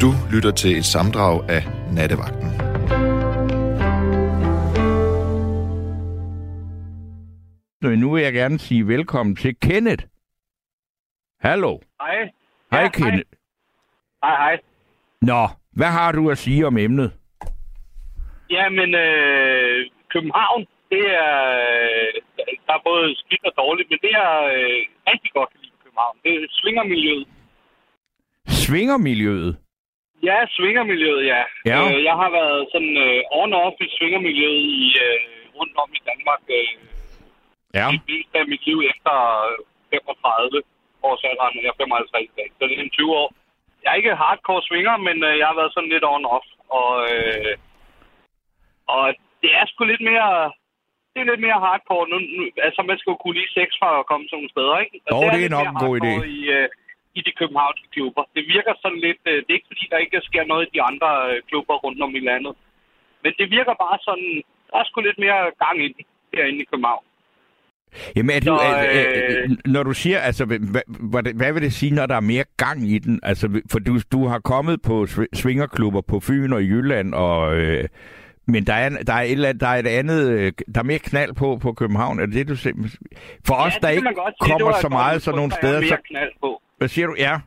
Du lytter til et samdrag af Nattevagten. Nu vil jeg gerne sige velkommen til Kenneth. Hallo. Hej. Hej, Ja, Kenneth. Hej, hej. Nå, hvad har du at sige om emnet? Jamen, øh, København, det er... Der er både skidt og dårligt, men det er øh, rigtig godt at lide København. Det er svingermiljøet. Svingermiljøet. Ja, svingermiljøet, ja. Ja. Øh, jeg har været sådan øh, on-off i svingermiljøet i, øh, rundt om i Danmark øh, Ja. det meste af mit liv efter øh, 35 års alderen. Jeg er 55 i dag, så det er en 20 år. Jeg er ikke hardcore svinger, men øh, jeg har været sådan lidt on-off. Og, øh, og det er sgu lidt mere... Det er lidt mere hardcore. Nu, nu, altså, man skal jo kunne lide sex for at komme sådan nogle steder, ikke? Og Jo, det er lidt nok mere en god idé. I, øh, I de københavnske klubber. Det virker sådan lidt... Øh, det er ikke fordi, der ikke sker noget i de andre øh, klubber rundt om i landet. Men det virker bare sådan... Der er sgu lidt mere gang i den herinde i København. Jamen, er du, Så, er, øh, øh, når du siger, altså, hvad, hvad, hvad vil det sige, når der er mere gang i den? Altså, for du, du har kommet på sv- svingerklubber på Fyn og Jylland, og, øh, men der er, der, er et, eller andet- der er et andet, øh, der er mere knald på på København. Er det det, du siger? For os, det der ikke sige. Kommer så et meget sådan nogle er steder, så, mere knald på. hvad siger du? Ja.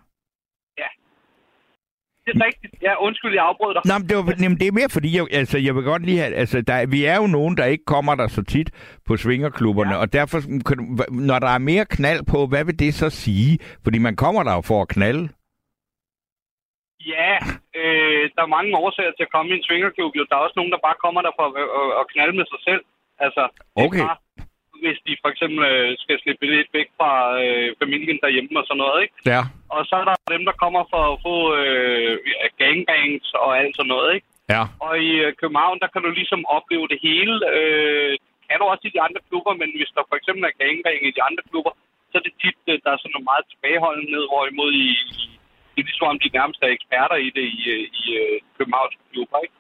Det er rigtigt. Ja, undskyld, jeg afbrød dig. Nå, men det, var, jamen, det er mere fordi, jeg, altså, jeg vil godt lige have, altså, der, vi er jo nogen, der ikke kommer der så tit på svingerklubberne, ja. Ja. og derfor, når der er mere knald på, hvad vil det så sige? Fordi man kommer der jo for at knalde. Ja, øh, der er mange årsager til at komme i en svingerklub. Jo. Der er også nogen, der bare kommer der for at, at, at knalde med sig selv. Altså, Okay. Bare, hvis de for eksempel øh, skal slippe lidt væk fra øh, familien derhjemme og sådan noget, ikke? Ja. Og så er der dem, der kommer for at få øh, gangbangs og alt sådan noget, ikke? Ja. Og i øh, København, der kan du ligesom opleve det hele. Øh, kan du også i de andre klubber, men hvis der for eksempel er gangbang i de andre klubber, så er det tit, øh, der er sådan noget meget tilbageholdenhed, hvorimod i, i det er ligesom om de nærmest er eksperter i det i, øh, i øh, Københavns klubber, ikke?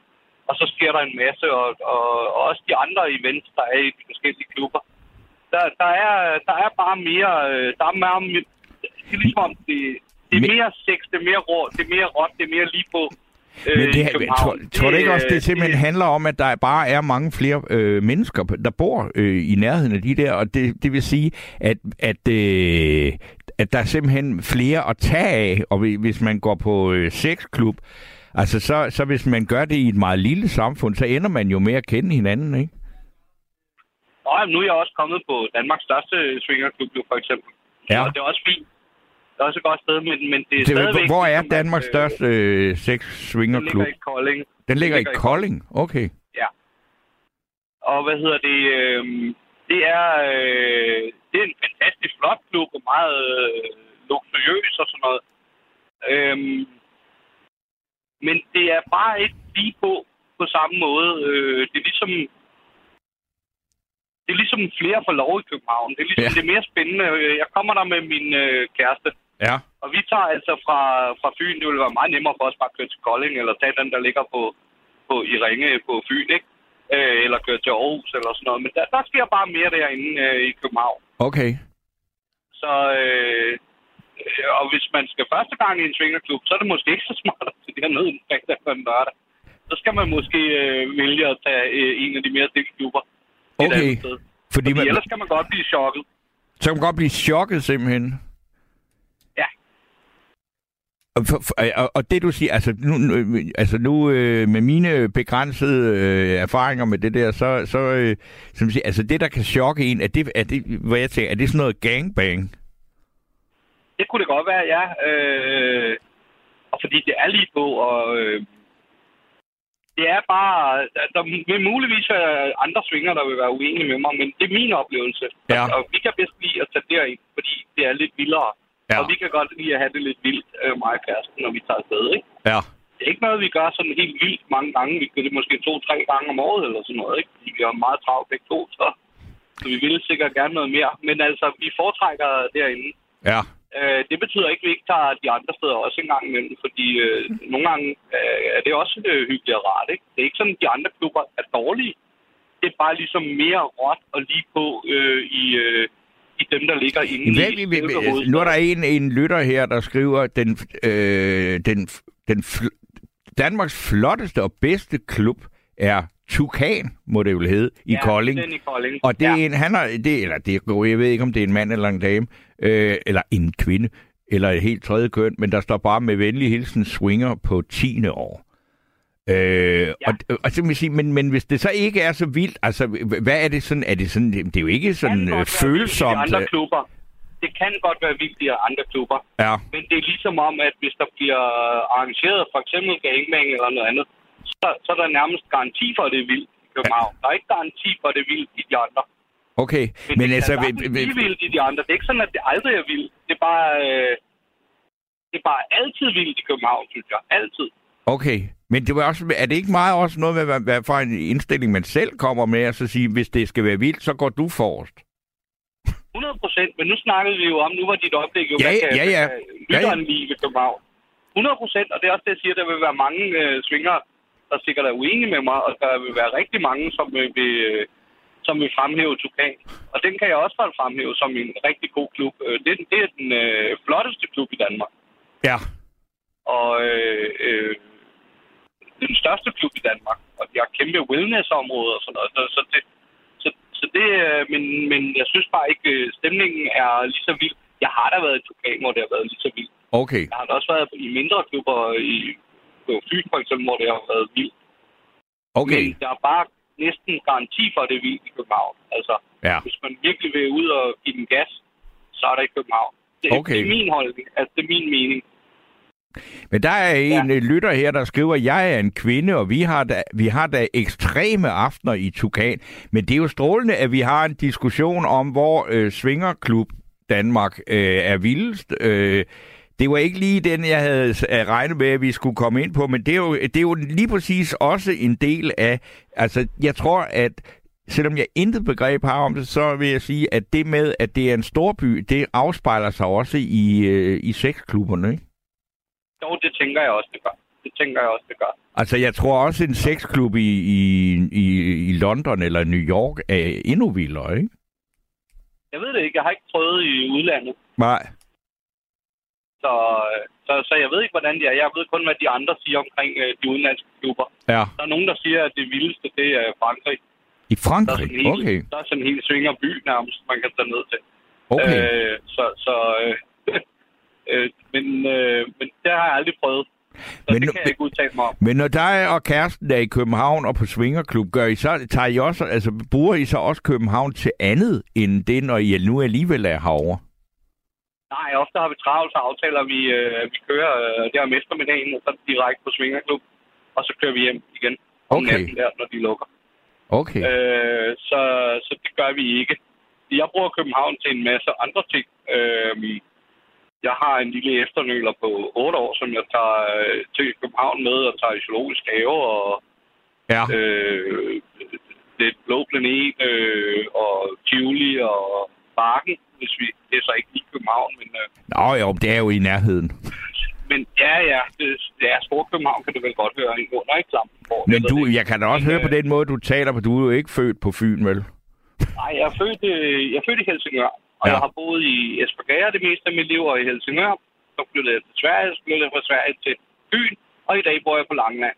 Og så sker der en masse, og, og, og også de andre events, der er i de forskellige klubber. Der, der, er, der er bare mere... øh, Der er mere det er ligesom om, det, det er mere sex, det er mere rå, det er mere råt, det er mere lige på. Øh, Men det, her, tror, tror du ikke også, det simpelthen handler om, at der bare er mange flere øh, mennesker, der bor øh, i nærheden af de der, og det, det vil sige, at, at, øh, at der er simpelthen flere at tage af, og hvi- hvis man går på øh, sexklub, altså så, så hvis man gør det i et meget lille samfund, så ender man jo med at kende hinanden, ikke? Jamen, nu er jeg også kommet på Danmarks største swingerklub, for eksempel. Ja. Og det er også fint. Det er også et godt sted, men, men det er Det, stadigvæk... hvor er ligesom, Danmarks øh, største øh, sex Den ligger i Kolding. Den ligger i ligger i Kolding? Okay. Og hvad hedder det? Øh, det er... Øh, det er en fantastisk flot klub, og meget øh, luksuriøs og sådan noget. Øhm, men det er bare ikke lige på på samme måde. Øh, det er ligesom... Det er ligesom flere får lov i København. Det er ligesom Ja. ja. det er mere spændende. Øh, Jeg kommer der med min øh, kæreste, Ja. og vi tager altså fra, fra Fyn. Det ville være meget nemmere for os bare at køre til Kolding, eller tage den, der ligger på, på i Ringe på Fyn, ikke? Øh, eller køre til Aarhus, eller sådan noget. Men der, der sker bare mere derinde øh, i København. Okay. Så, øh, og hvis man skal første gang i en svingerklub, så er det måske ikke så smart at tage derned en fredag for en lørdag. Så skal man måske øh, vælge at tage øh, en af de mere stille klubber. Okay. Fordi Fordi man, ellers kan man godt blive chokket. så kan man godt blive chokket simpelthen. For, for, og, og det du siger, altså nu, altså nu øh, med mine begrænsede øh, erfaringer med det der, så, så øh, som siger, altså det der kan chokke en, er det, er det, hvad jeg tænker, er det sådan noget gangbang? Det kunne det godt være, ja. Øh, og fordi det er lige på, og øh, det er bare... Der vil muligvis være andre svinger, der vil være uenige med mig, men det er min oplevelse. Ja. Og, og vi kan bedst lide at tage derind, fordi det er lidt vildere. Ja. Og vi kan godt lide at have det lidt vildt, øh, mig og kæresten, når vi tager afsted, ikke? Ja. Det er ikke noget, vi gør sådan helt vildt mange gange. Vi gør det måske to-tre gange om året eller sådan noget, ikke? Fordi vi har meget travlt begge to, så, så vi vil sikkert gerne noget mere. Men altså, vi foretrækker derinde. Ja. Øh, det betyder ikke, at vi ikke tager de andre steder også en gang imellem, fordi øh, nogle gange øh, er det også øh, hyggeligt og rart. Ikke? Det er ikke sådan, at de andre klubber er dårlige. Det er bare ligesom mere råt og lige på øh, i, øh, i dem, der ligger inde Hvad, i vi, nu er der en, en lytter her, der skriver, den, øh, den, den fl- Danmarks flotteste og bedste klub er Tukan, må det jo hedde, i ja, Kolding. Den i Kolding. Og det er ja. en, han har, det, eller det, jeg ved ikke, om det er en mand eller en dame, øh, eller en kvinde, eller et helt tredje køn, men der står bare med venlig hilsen swinger på 10. år. Øh, ja. og, og så vil sige, men, men hvis det så ikke er så vildt, altså, hvad er det sådan, er det sådan, det er jo ikke sådan Det øh, være følsomt. i andre klubber. Det kan godt være vildt i andre klubber. Ja, Men det er ligesom om, at hvis der bliver arrangeret for eksempel gangbang eller noget andet, så, så er der nærmest garanti for, at det er vildt i København. Der er ikke garanti for, at det er vildt i de andre. okay. Men, Men det altså, ved, blive vildt i de andre. Det er ikke sådan, at det aldrig er vildt. Det er bare, øh, det er bare altid vildt i København, synes jeg. Altid. Okay. Men det var også, er det ikke meget også noget med, hvad, hvad for en indstilling man selv kommer med, og så sige, hvis det skal være vildt, så går du forrest? 100 procent, men nu snakkede vi jo om, nu var dit oplæg jo, Ja, hvad ja, ja. kan lytteren lide ved København. 100 procent, og det er også det, jeg siger, der vil være mange øh, svinger, der sikkert er uenige med mig, og der vil være rigtig mange, som øh, vil, øh, som vil fremhæve Tukan. Og den kan jeg også godt fremhæve som en rigtig god klub. Øh, det, det er den øh, flotteste klub i Danmark. Ja. Og øh, øh, den største klub i Danmark. Og de har kæmpe wellness-områder og sådan noget. Så, så det, så, så det, øh, men, men jeg synes bare ikke, øh, stemningen er lige så vild. Jeg har da været i Tukan, hvor det har været lige så vildt. Okay. Jeg har da også været i mindre klubber i på Fyn for eksempel, hvor det har været vildt. Okay. Men der er bare næsten garanti for, at det er vildt i København. Altså, Ja. hvis man virkelig vil ud og give den gas, så er det i København. Det, Okay. det er min holdning. Altså, det er min mening. Men der er en Ja. ja. lytter her, der skriver, at jeg er en kvinde, og vi har, da, vi har da ekstreme aftener i Tukan. Men det er jo strålende, at vi har en diskussion om, hvor øh, Svingerklub Danmark øh, er vildest. Øh, det var ikke lige den, jeg havde øh, regnet med, at vi skulle komme ind på, men det er, jo, det er jo lige præcis også en del af... Altså, jeg tror, at selvom jeg intet begreb har om det, så vil jeg sige, at det med, at det er en storby, det afspejler sig også i, øh, i sexklubberne, ikke? Jo, det tænker jeg også, det gør. Det tænker jeg også, det gør. Altså, jeg tror også, en sexklub i, i, i, i London eller New York er endnu vildere, ikke? Jeg ved det ikke. Jeg har ikke prøvet i udlandet. Nej. Så, så, så jeg ved ikke, hvordan de er. Jeg ved kun, hvad de andre siger omkring øh, de udenlandske klubber. Ja. Der er nogen, der siger, at det vildeste, det er Frankrig. I Der er Frankrig? sådan en hel, Okay. der er sådan en hel svingerby nærmest, man kan tage ned til. Okay. Øh, så, så øh, øh, men, øh, men det har jeg aldrig prøvet. Så Men det kan jeg ikke udtale mig om. Men når dig og kæresten er i København og på Svingerklub, gør I så, tager I også, altså, bruger I så også København til andet end det, når I nu alligevel er herovre? Nej, ofte har vi travlt, så aftaler vi, øh, vi kører øh, der om eftermiddagen, og så direkte på Svingerklub, og så kører vi hjem igen om Okay. natten der, når de lukker. Okay. Øh, så, så det gør vi ikke. Jeg bruger København til en masse andre ting. Øh, jeg har en lille efternøler på 8 år, som jeg tager øh, til København med og tager i zoologisk have og Ja. øh, det blå planet øh, og Tivoli og Barken, hvis vi, det er så ikke lige København, men, øh, Nå jo, det er jo i nærheden. men ja, ja, det, det er Stor København, kan du vel godt høre ind under, ikke Klampenborg. Men du, jeg kan da også Men, høre på øh, den måde, du taler, for du er jo ikke født på Fyn, vel? Nej, jeg er født, øh, jeg er født i Helsingør, og Ja. jeg har boet i Esbjerg det meste af mit liv, og i Helsingør. Så flyttede jeg til Sverige, så flyttede jeg fra Sverige til Fyn, og i dag bor jeg på Langeland.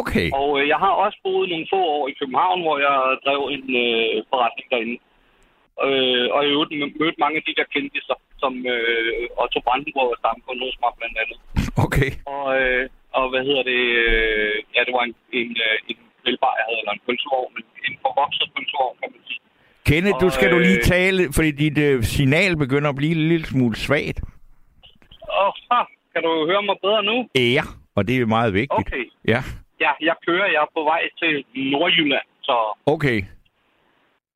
Okay. Og øh, jeg har også boet nogle få år i København, hvor jeg drev en øh, forretning derinde. Øh, og i øvrigt mø- mødte mange af de der kendte som øh, Otto Brandenburg og Stamkund hos mig blandt andet. Okay. Og, øh, og hvad hedder det? Øh, ja, det var en, en, øh, en velbar, jeg havde, eller en pølsevogn, en, en forvokset pølsevogn, kan man sige. Kenneth, du skal du lige øh, tale, fordi dit øh, signal begynder at blive en lille smule svagt. Åh, oh, kan du høre mig bedre nu? Ja, og det er meget vigtigt. Okay. Ja, Ja, jeg kører. Jeg er på vej til Nordjylland, så okay.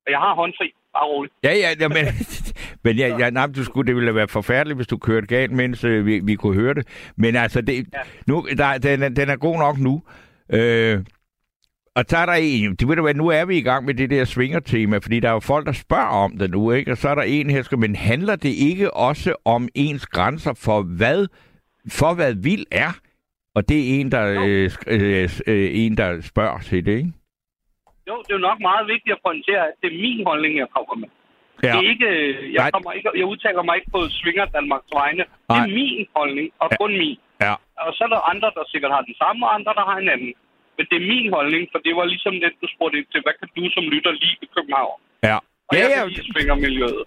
jeg har håndfri. Bare roligt. Ja, ja, ja men, men ja, ja, nej, du skulle, det ville være forfærdeligt, hvis du kørte galt, mens øh, vi, vi kunne høre det. Men altså, det, Ja. nu, der, den, er, den er god nok nu. Øh, og så er der en, det ved du hvad, nu er vi i gang med det der svingertema, fordi der er jo folk, der spørger om det nu, ikke? Og så er der en her, men handler det ikke også om ens grænser for hvad, for hvad vild er? Og det er en, der, øh, øh, øh, en, der spørger til det, ikke? Jo, det er jo nok meget vigtigt at pointere, at det er min holdning, jeg kommer med. Ja. Det er ikke, Nej. jeg, kommer ikke, jeg udtaler mig ikke på Svinger Danmarks vegne. Det er min holdning, og Ja. kun min. Ja. og så er der andre, der sikkert har den samme, og andre, der har en anden. Men det er min holdning, for det var ligesom det, du spurgte ind til. Hvad kan du som lytter lige i København? Ja. Og Ja, jeg ja, svingermiljøet.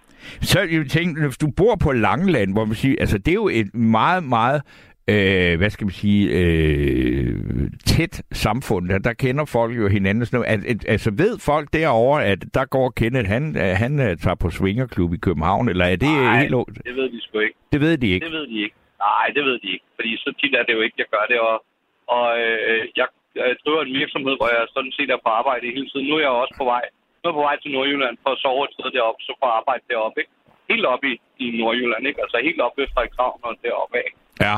Så jeg tænkte, hvis du bor på Langeland, hvor man siger, altså det er jo et meget, meget, øh, hvad skal man sige, øh, tæt samfund. Der, der kender folk jo hinanden. Sådan noget. At, at, altså ved folk derovre, at der går Kenneth, han, øh, han øh, tager på Svingerklub i København, eller er det Nej. helt lågt? Det ved de sgu ikke. Det ved de ikke. Det ved de ikke. Nej, det ved de ikke. Fordi så tit er det jo ikke, jeg gør det. Og, og øh, jeg, jeg driver en virksomhed, hvor jeg sådan set er på arbejde hele tiden. Nu er jeg også på vej. Nu er jeg på vej til Nordjylland for at sove et sted deroppe, så jeg arbejde deroppe. Ikke? Helt op i, i Nordjylland, ikke? Altså helt op ved Frederikshavn og deroppe af. Ja.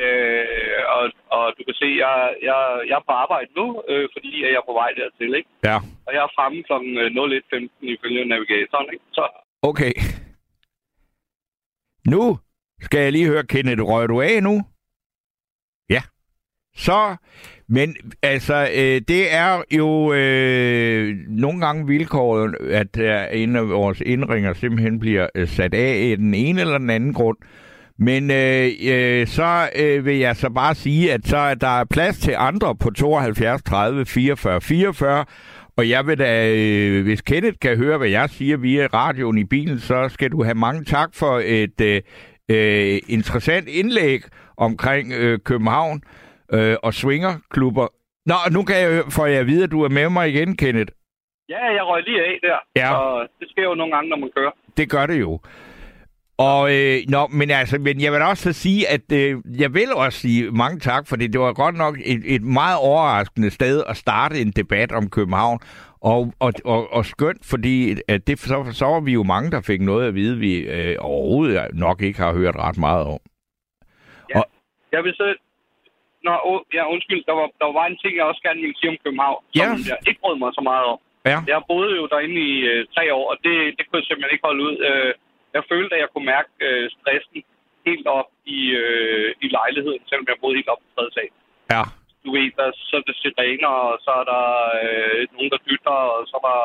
Øh, og, og du kan se, jeg, jeg, jeg er på arbejde nu, øh, fordi jeg er på vej dertil, ikke? Ja. Og jeg er fremme kl. 01.15 ifølge navigatoren, ikke? Så Okay. Nu skal jeg lige høre, Kenneth, røg du af nu? Ja. Så, men altså, øh, det er jo øh, nogle gange vilkåret, at der en af vores indringer simpelthen bliver øh, sat af i den ene eller den anden grund. Men øh, øh, så øh, vil jeg så bare sige, at så er der plads til andre på 72 30 44 44. Og jeg vil da, øh, hvis Kenneth kan høre, hvad jeg siger via radioen i bilen, så skal du have mange tak for et øh, øh interessant indlæg omkring øh, København øh, og swingerklubber. Nå, nu kan jeg, får jeg at vide, at du er med mig igen, Kenneth. ja, jeg røg lige af der. Ja. Og det sker jo nogle gange, når man kører. Det gør det jo. Og, øh, nå, men altså, men jeg vil også så sige, at øh, jeg vil også sige mange tak, for det var godt nok et, et meget overraskende sted at starte en debat om København. Og, og, og, og skønt, fordi at det, så, så var vi jo mange, der fik noget at vide, vi øh, overhovedet nok ikke har hørt ret meget om. Jeg vil så... Nå, oh, ja, undskyld, der var, der var en ting, jeg også gerne ville sige om København, Ja. som jeg ikke brød mig så meget om. Ja. Jeg boede jo derinde i øh, tre år, og det, det kunne jeg simpelthen ikke holde ud. Øh, jeg følte, at jeg kunne mærke øh, stressen helt op i, øh, i lejligheden, selvom jeg boede helt op på tredje sal. Ja. Du ved, der, så er der sirener, og så er der øh, nogen, der dytter, og så var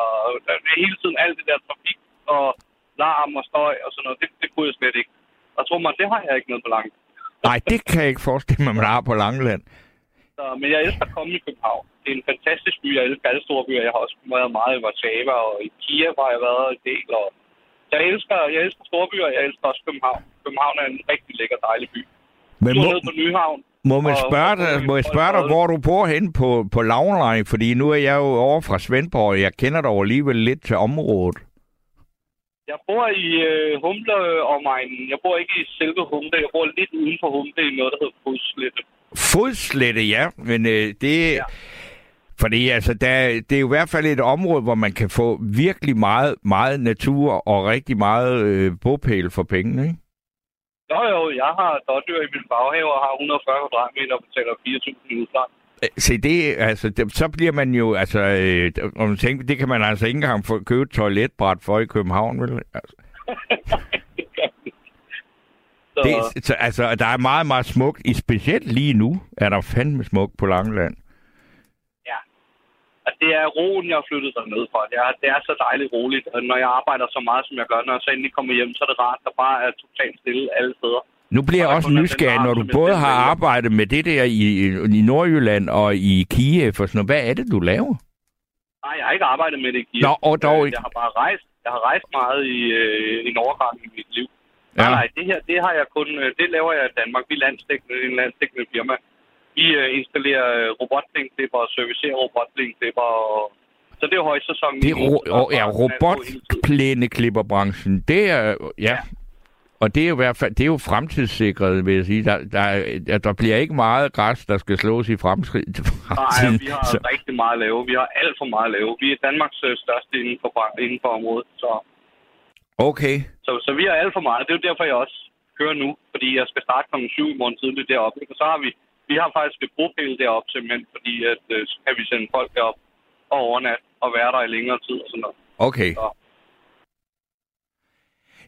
der er hele tiden alt det der trafik og larm og støj og sådan noget. Det, det kunne jeg slet ikke. Og tror mig, det har jeg ikke noget på langt. Nej, det kan jeg ikke forestille mig, man har på Langeland. Så, men jeg elsker at komme i København. Det er en fantastisk by. Jeg elsker alle store byer. Jeg har også været meget i Warszawa, og i Kiev har jeg været en del. Og jeg elsker, jeg elsker store byer, og jeg elsker også København. København er en rigtig lækker, dejlig by. Men må, på Nyhavn. må, man spørge dig, må jeg spørge dig, hvor du bor hen på, på Lavnleje? Fordi nu er jeg jo over fra Svendborg, og jeg kender dog alligevel lidt til området. Jeg bor i øh, Humle og mig. Jeg bor ikke i selve Humle. Jeg bor lidt uden for Humle i noget, der hedder Fodslette. Fodslette, ja, men øh, det... Ja. Fordi altså, der, det er jo i hvert fald et område, hvor man kan få virkelig meget, meget natur og rigtig meget øh, bopæl for pengene, ikke? Jo, jo, jeg har dårdyr i min baghave og har 140 kvadratmeter og betaler 4.000 i udslag. Øh, Se, det, altså, det, så bliver man jo, altså, øh, om man tænker, det kan man altså ikke engang få købe et toiletbræt for i København, vel? Altså, så, det, så, altså, der er meget, meget smukt, i specielt lige nu er der fandme smukt på Langeland. at det er roen, jeg har flyttet derned fra. Det er, det er så dejligt roligt. Og når jeg arbejder så meget, som jeg gør, når jeg så endelig kommer hjem, så er det rart, der bare er totalt stille alle steder. Nu bliver jeg også er nysgerrig, når du både har arbejdet med det der i, i Nordjylland og i Kiev og sådan noget. Hvad er det, du laver? Nej, jeg har ikke arbejdet med det i Kiev. Nå, og dog ikke. Jeg har bare rejst. Jeg har rejst meget i, øh, i Nordgang i mit liv. Ja. Nej, nej, det her, det har jeg kun, øh, det laver jeg i Danmark. Vi er landsdækkende, en landsdækkende firma. Vi øh, installerer øh, robotplænklipper og servicerer robotplænklipper. Og... Så det er højsæsonen. Det er ro- og, ja, robotplæneklipperbranchen. Det er, ja. Og det er jo i hvert fald, det er jo fremtidssikret, vil jeg sige. Der, der, er- der bliver ikke meget græs, der skal slås i fremskridt. Nej, vi har så. rigtig meget at lave. Vi har alt for meget at lave. Vi er Danmarks øh, største inden for, inden for området. Så, Okay. så, så vi har alt for meget. Det er jo derfor, jeg også kører nu. Fordi jeg skal starte kl. 7 i morgen tidligt deroppe. Og så har vi, vi har faktisk et bropæl deroppe simpelthen, fordi at, øh, så kan vi sende folk derop og overnat og være der i længere tid og sådan noget. Okay. Så.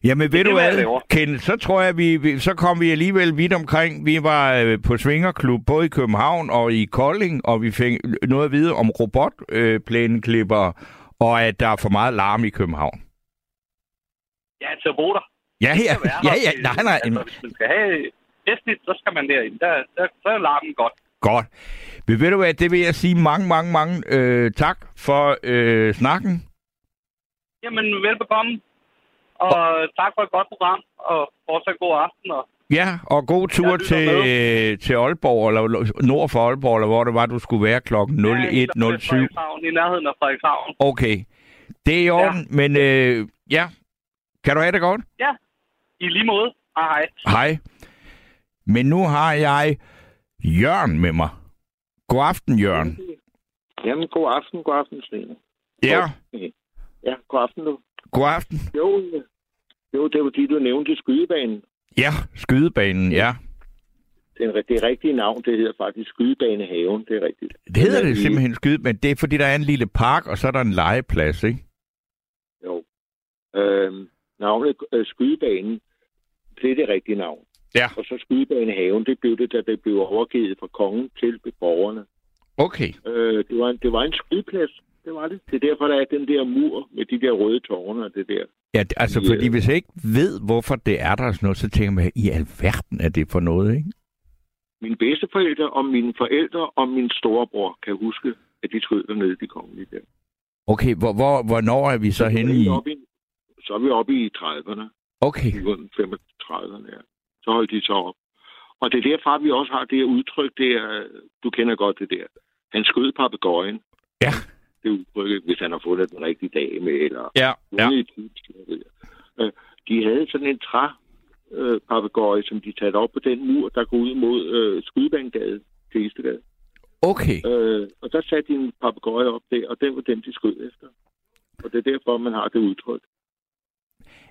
Jamen ved det du hvad. Ken, så tror jeg, vi, vi, så kom vi alligevel vidt omkring. Vi var øh, på Svingerklub både i København og i Kolding, og vi fik noget at vide om robotplæneklipper, og at der er for meget larm i København. Ja, til at bo der. Ja, ja, ja, ja, nej, nej. Altså, hvis man skal have, festligt, så skal man derind. Der, der, så er larmen godt. Godt. Men ved du hvad, det vil jeg sige mange, mange, mange øh, tak for øh, snakken. Jamen, velbekomme. Og tak for et godt program, og fortsat god aften. Og Ja, og god tur til, lytter til Aalborg, eller nord for Aalborg, eller hvor det var, du skulle være klokken 01.07. Frederikshavn, I nærheden af Frederikshavn. Okay. Det er i orden, ja. men øh, ja. Kan du have det godt? Ja, i lige måde. Hej, hej. Hej. Men nu har jeg Jørgen med mig. God aften, Jørgen. Jamen, god aften, god aften, Svend. Ja, Ja, god aften, du. God aften. Jo, jo, det var fordi, du nævnte skydebanen. Ja, skydebanen, ja. Det, er, det rigtige navn, det hedder faktisk Skydebanehaven, det er rigtigt. Det hedder er det simpelthen skyd, men det er fordi, der er en lille park, og så er der en legeplads, ikke? Jo. Øhm, navnet øh, Skydebanen, det er det rigtige navn. Ja. Og så Skydebanehaven, det blev det, da det blev overgivet fra kongen til borgerne. Okay. Øh, det, var en, det var en skydeplads, det var det. Det er derfor, der er den der mur med de der røde tårne og det der. Ja, altså, Ja. fordi hvis jeg ikke ved, hvorfor det er der og sådan noget, så tænker man, i alverden er det for noget, ikke? Mine bedsteforældre og mine forældre og min storebror kan huske, at de skød dernede, de kongelige der. Okay, hvor, hvor, hvornår er vi så henne i... I så er vi oppe i 30'erne, Okay, i 35'erne, ja. Så holdt de så op. Og det er derfra, vi også har det her udtryk der, du kender godt det der. Han skød papegøjen. Ja. Det udtryk, hvis han har fundet den rigtige dame, eller ja, ja. Øh, De havde sådan en træ øh, papegøje, som de satte op på den mur, der går ud mod øh, Skydebanegade til Istegade. Okay. Øh, og der satte de en papegøje op der, og den var den, de skød efter. Og det er derfor, man har det udtryk.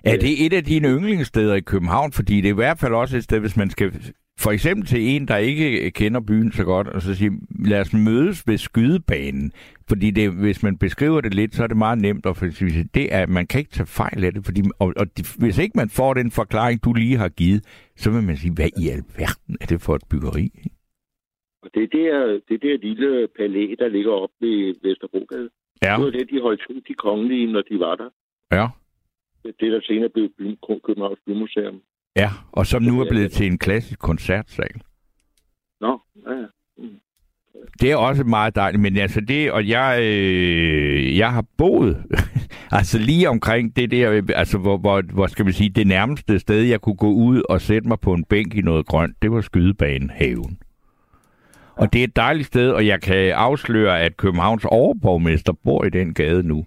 Er det et af dine yndlingssteder i København? Fordi det er i hvert fald også et sted, hvis man skal... For eksempel til en, der ikke kender byen så godt, og så sige, lad os mødes ved skydebanen. Fordi det, hvis man beskriver det lidt, så er det meget nemt sige, det er, man kan ikke tage fejl af det. Fordi, og, og hvis ikke man får den forklaring, du lige har givet, så vil man sige, hvad i alverden er det for et byggeri? Og det er der, det er der lille palæ, der ligger oppe ved Vesterbrogade. Ja, Det var det, de holdt fri, de kongelige, når de var der. ja, Det, der senere blev by, Københavns Bymuseum. ja. Og som nu er blevet til en klassisk koncertsal. Nå, ja, ja. Det er også meget dejligt, men altså det, og jeg, øh, jeg har boet, altså lige omkring det der, altså hvor, hvor, hvor skal vi sige, det nærmeste sted, jeg kunne gå ud og sætte mig på en bænk i noget grønt, det var Skydebanen Haven. Og det er et dejligt sted, og jeg kan afsløre, at Københavns overborgmester bor i den gade nu.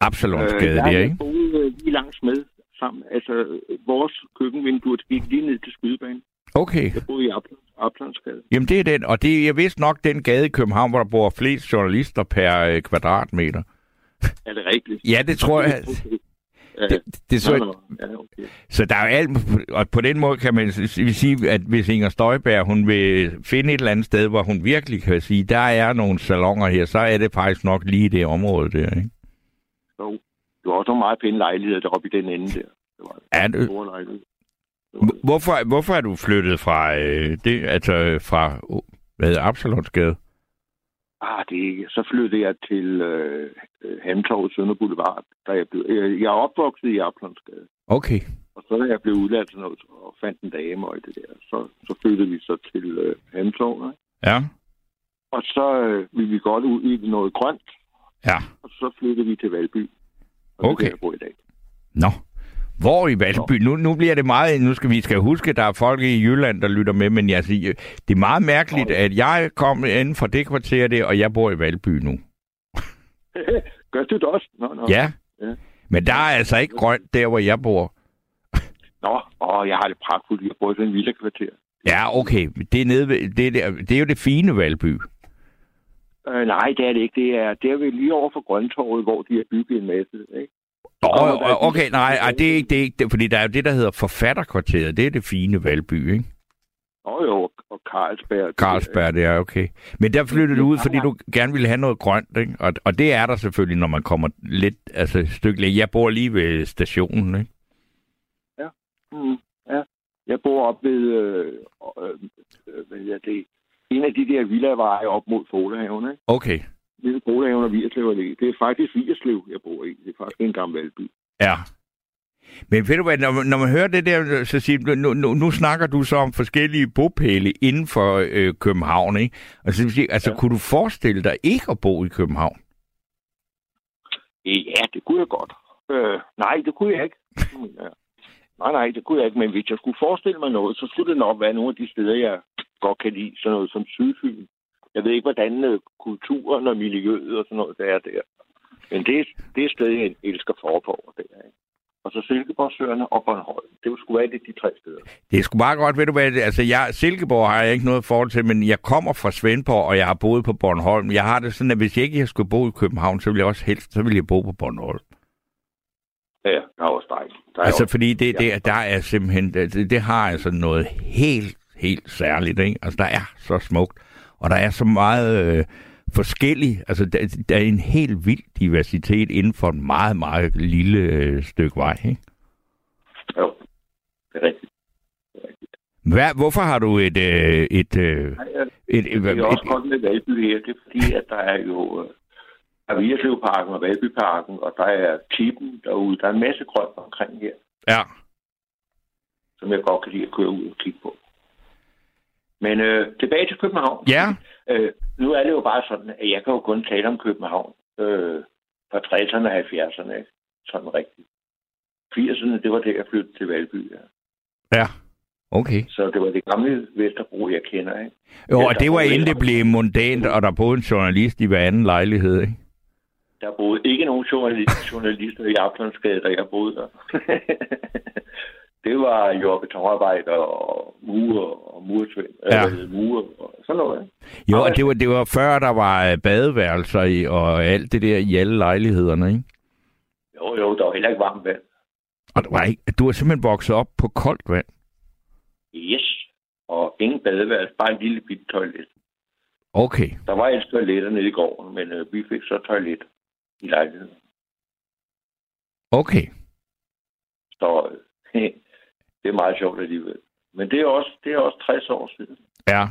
Absalonsgade jeg der, ikke? boet øh, lige langs med sammen. Altså, øh, vores køkkenvindue gik lige ned til Skydebanen. Okay. Jeg boede i Aplands- Aplandsgade. Jamen det er den, og det er vist nok den gade i København, hvor der bor flest journalister per øh, kvadratmeter. Er det rigtigt? Ja, det tror jeg. Det, det så, nå, nå. ja, okay. Så der er alt, og på den måde kan man sige, at hvis Inger Støjberg, hun vil finde et eller andet sted, hvor hun virkelig kan sige, der er nogle salonger her, så er det faktisk nok lige det område der, ikke? Jo. Det var også nogle meget pæne lejligheder deroppe i den ende der. Det var Er en det, stor lejlighed. Det var hvorfor, hvorfor er du flyttet fra, øh, det, altså fra, hvad hedder Absalonsgade? Ah, det. Så flyttede jeg til øh, øh, Hamtorvet Sønder Boulevard. Da jeg, blev, jeg, jeg er opvokset i Aplandsgade. Okay. Og så da jeg blev udlært sådan noget, og fandt en dame og det der, så, så flyttede vi så til øh, Hamtorvet. ikke? Ja. Og så øh, ville vi godt ud i noget grønt, Ja. og så flyttede vi til Valby. Og det er Okay. der, jeg i dag. Nå. Hvor i Valby? Nu, nu bliver det meget... Nu skal vi skal huske, at der er folk i Jylland, der lytter med, men jeg siger, det er meget mærkeligt, at jeg kom inden fra det kvarter der, og jeg bor i Valby nu. Gør du det også? Nå, nå. Ja. Ja. Men der er altså ikke grønt der, hvor jeg bor. Nå, åh, jeg har det pragtfuldt. Jeg bor i sådan en lille kvarter. Ja, okay. Det er, nede ved, det, er, der- det er jo det fine Valby. Øh, nej, det er det ikke. Det er derved lige over for Grøntorvet, hvor de har bygget en masse. Ikke? Oh, der- okay, nej, ej, det er ikke det, er ikke det, fordi der er jo det, der hedder forfatterkvarteret. Det er det fine Valby, ikke? Og jo, og Carlsberg. det Carlsberg, det er okay. Men der flyttede du ud, fordi du gerne ville have noget grønt, ikke? Og, og det er der selvfølgelig, når man kommer lidt, altså et stykke længere. Jeg bor lige ved stationen, ikke? Mm, ja. Jeg bor op ved, øh, øh, øh, hvad hedder det, en af de der villaveje op mod Folehaven, ikke? Okay, Lille Folehaven og Vierslev Allé. Det er faktisk Vierslev, jeg bor i. Det er faktisk en gammel valgby. ja. Men ved du hvad, når, når man hører det der, så siger nu, nu, nu snakker du så om forskellige bopæle inden for øh, København, ikke? Altså, siger, altså ja. kunne du forestille dig ikke at bo i København? Ja, det kunne jeg godt. Øh, nej, det kunne jeg ikke. Ja. Nej, nej, det kunne jeg ikke. Men hvis jeg skulle forestille mig noget, så skulle det nok være nogle af de steder, jeg godt kan lide. Sådan noget som Sydfyn. Jeg ved ikke, hvordan øh, kulturen og miljøet og sådan noget, der er der. Men det, det er sted, jeg elsker forpå. Det er, ikke? og så Silkeborgsøerne og Bornholm. Det skulle være det, de tre steder. Det er sgu meget godt, ved du hvad, altså jeg, Silkeborg har jeg ikke noget forhold til, men jeg kommer fra Svendborg, og jeg har boet på Bornholm. Jeg har det sådan, at hvis jeg ikke skulle bo i København, så ville jeg også helst, så ville jeg bo på Bornholm. Ja, det er også dejligt. Der er altså også, fordi det, det, der er simpelthen, det, det har altså noget helt, helt særligt, ikke? Altså der er så smukt, og der er så meget... Øh, forskellig. Altså, der, der er en helt vild diversitet inden for en meget, meget lille øh, stykke vej, ikke? Jo, det er rigtigt. Hvad, hvorfor har du et... Øh, et, øh, Nej, et, et, et, det er også et, godt med Valby her. Det er fordi, at der er jo... Øh, der er Vierslevparken og Valbyparken, og der er Kippen derude. Der er en masse grønt omkring her. Ja. Som jeg godt kan lide at køre ud og kigge på. Men øh, tilbage til København. Ja. Øh, nu er det jo bare sådan, at jeg kan jo kun tale om København øh, fra 60'erne og 70'erne. Sådan rigtigt. 80'erne, det var det, jeg flyttede til Valby. Ja. ja. Okay. Så det var det gamle Vesterbro, jeg kender. Ikke? Jo, og det var inden det blev mondant, og der boede en journalist i hver anden lejlighed, ikke? Der boede ikke nogen journalister i Aftonskade, da jeg boede der. det var jo betonarbejder og murer og mursvend. Ja. Eller murer og sådan noget. Jo, og det var, det var før, der var øh, badeværelser i, og alt det der i alle lejlighederne, ikke? Jo, jo, der var heller ikke varmt vand. Og du, var ikke, du var simpelthen vokset op på koldt vand? Yes. Og ingen badeværelse, bare en lille bitte toilet. Okay. Der var et toiletter nede i gården, men øh, vi fik så toilet i lejligheden. Okay. Så øh, det er meget sjovt alligevel. Men det er også, det er også 60 år siden. Ja.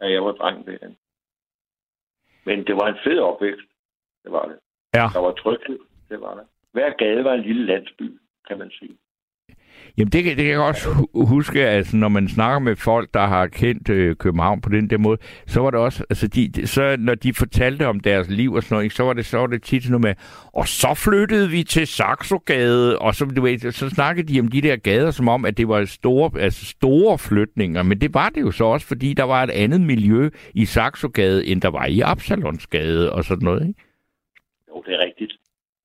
At jeg var dreng derhen. Men det var en fed opvækst. Det var det. Ja. Der var tryghed. Det var det. Hver gade var en lille landsby, kan man sige. Jamen det, det kan jeg også huske, altså når man snakker med folk, der har kendt øh, København på den der måde, så var det også, altså de, så når de fortalte om deres liv og sådan noget, så var det, så var det tit noget med, og så flyttede vi til Saxogade, og så, du ved, så snakkede de om de der gader som om, at det var store, altså store flytninger, men det var det jo så også, fordi der var et andet miljø i Saxogade, end der var i Absalonsgade og sådan noget, ikke? Jo, det er rigtigt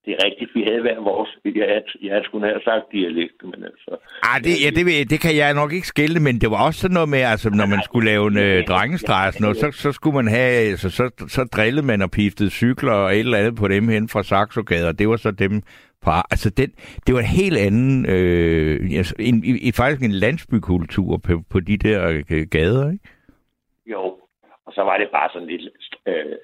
det er rigtigt, vi havde hver vores. Jeg, jeg skulle have sagt dialekt, men altså... Ej, det, ja, det, det kan jeg nok ikke skille, men det var også sådan noget med, altså, når man skulle lave en øh, drengestreg og noget, så, så skulle man have, altså, så, så drillede man og piftede cykler og et eller andet på dem hen fra Saxogade, og det var så dem fra, altså den, det var en helt anden, øh, altså, en, i, faktisk en landsbykultur på, på de der øh, gader, ikke? Jo, og så var det bare sådan lidt øh,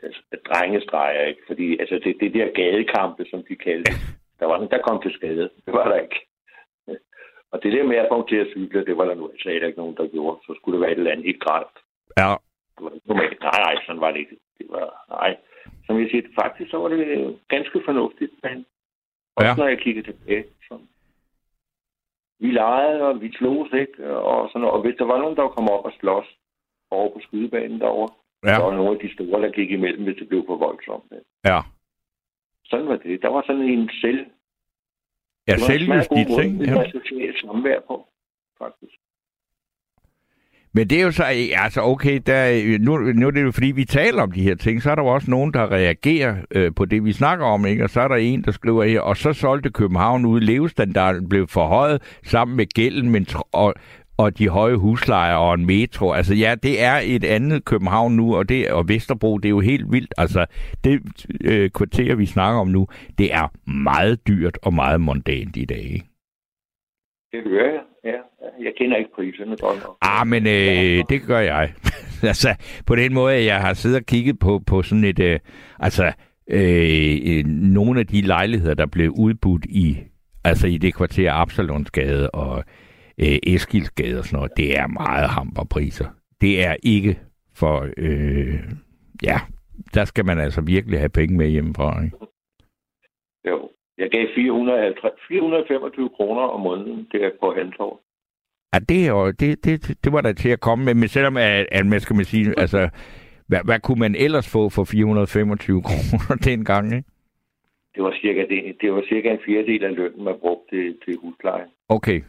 drengestreger, ikke? Fordi altså, det, det der gadekampe, som de kaldte, der var der kom til skade. Det var der ikke. Og det der med at komme til at cykle, det var der nu slet ikke nogen, der gjorde. Så skulle det være et eller andet helt grædt. Ja. Det var normalt. Nej, nej, sådan var det ikke. Det var, nej. Som jeg siger, faktisk så var det ganske fornuftigt, men også ja. når jeg kiggede tilbage. Så. Vi legede, og vi slog ikke? Og, sådan, og hvis der var nogen, der kom op og slås, over på skydebanen derovre. Ja. Der var nogle af de store, der gik imellem, hvis det blev for voldsomt. Ja. Sådan var det. Der var sådan en selv... Ja, selvjustits, ikke? Det var socialt samvær på, faktisk. Men det er jo så, altså okay, der, nu, nu er det jo fordi, vi taler om de her ting, så er der jo også nogen, der reagerer øh, på det, vi snakker om, ikke? Og så er der en, der skriver her, og så solgte København ud, levestandarden blev forhøjet sammen med gælden, men, og, og de høje huslejer og en metro. Altså ja, det er et andet København nu, og, det, og Vesterbro, det er jo helt vildt. Altså det øh, kvarter, vi snakker om nu, det er meget dyrt og meget mondant i dag, ikke? Det gør jeg, ja. Jeg kender ikke priserne godt nok. Ah, men øh, det gør jeg. altså, på den måde, jeg har siddet og kigget på, på sådan et... Øh, altså, øh, nogle af de lejligheder, der blev udbudt i altså i det kvarter Absalonsgade og øh, Eskilsgade og sådan noget, det er meget hamperpriser. Det er ikke for... Øh, ja, der skal man altså virkelig have penge med hjemmefra, ikke? Jo, Jeg gav 450, 425 kroner om måneden der på Halmtorv. Ja, det, er jo, det, det, det var der til at komme med, men selvom, at, at man skal man sige, altså, hvad, hvad kunne man ellers få for 425 kroner dengang, ikke? Det var cirka, det, det var cirka en fjerdedel af lønnen, man brugte til, til husleje. Okay.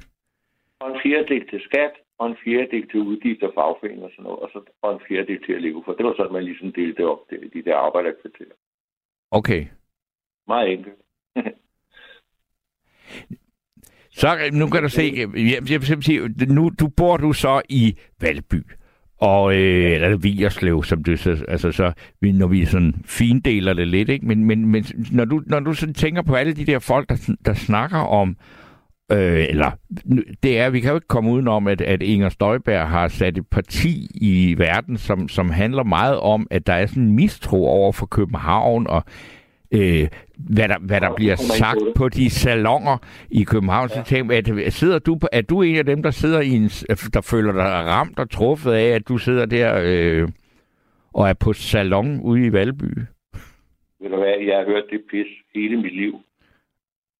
Og en fjerdedel til skat, og en fjerdedel til udgifter, fagforening og sådan noget, og, så, og en fjerdedel til at leve for. Det var sådan, man ligesom delte det op, det, de der arbejderkvarterer. Okay. Meget enkelt. Så nu kan du se, jeg, jeg sige, nu du bor du så i Valby, og øh, eller Vierslev, som du så, altså så, når vi sådan findeler det lidt, ikke? Men, men, men når du, når du sådan tænker på alle de der folk, der, der snakker om, øh, eller det er, vi kan jo ikke komme udenom, at, at Inger Støjberg har sat et parti i verden, som, som handler meget om, at der er sådan en mistro over for København, og øh, hvad, der, hvad der bliver sagt på de salonger i København. Så tænker at sidder du, er du en af dem, der sidder i en, der føler dig ramt og truffet af, at du sidder der øh, og er på salon ude i Valby? Ved du hvad, jeg har hørt det pis hele mit liv.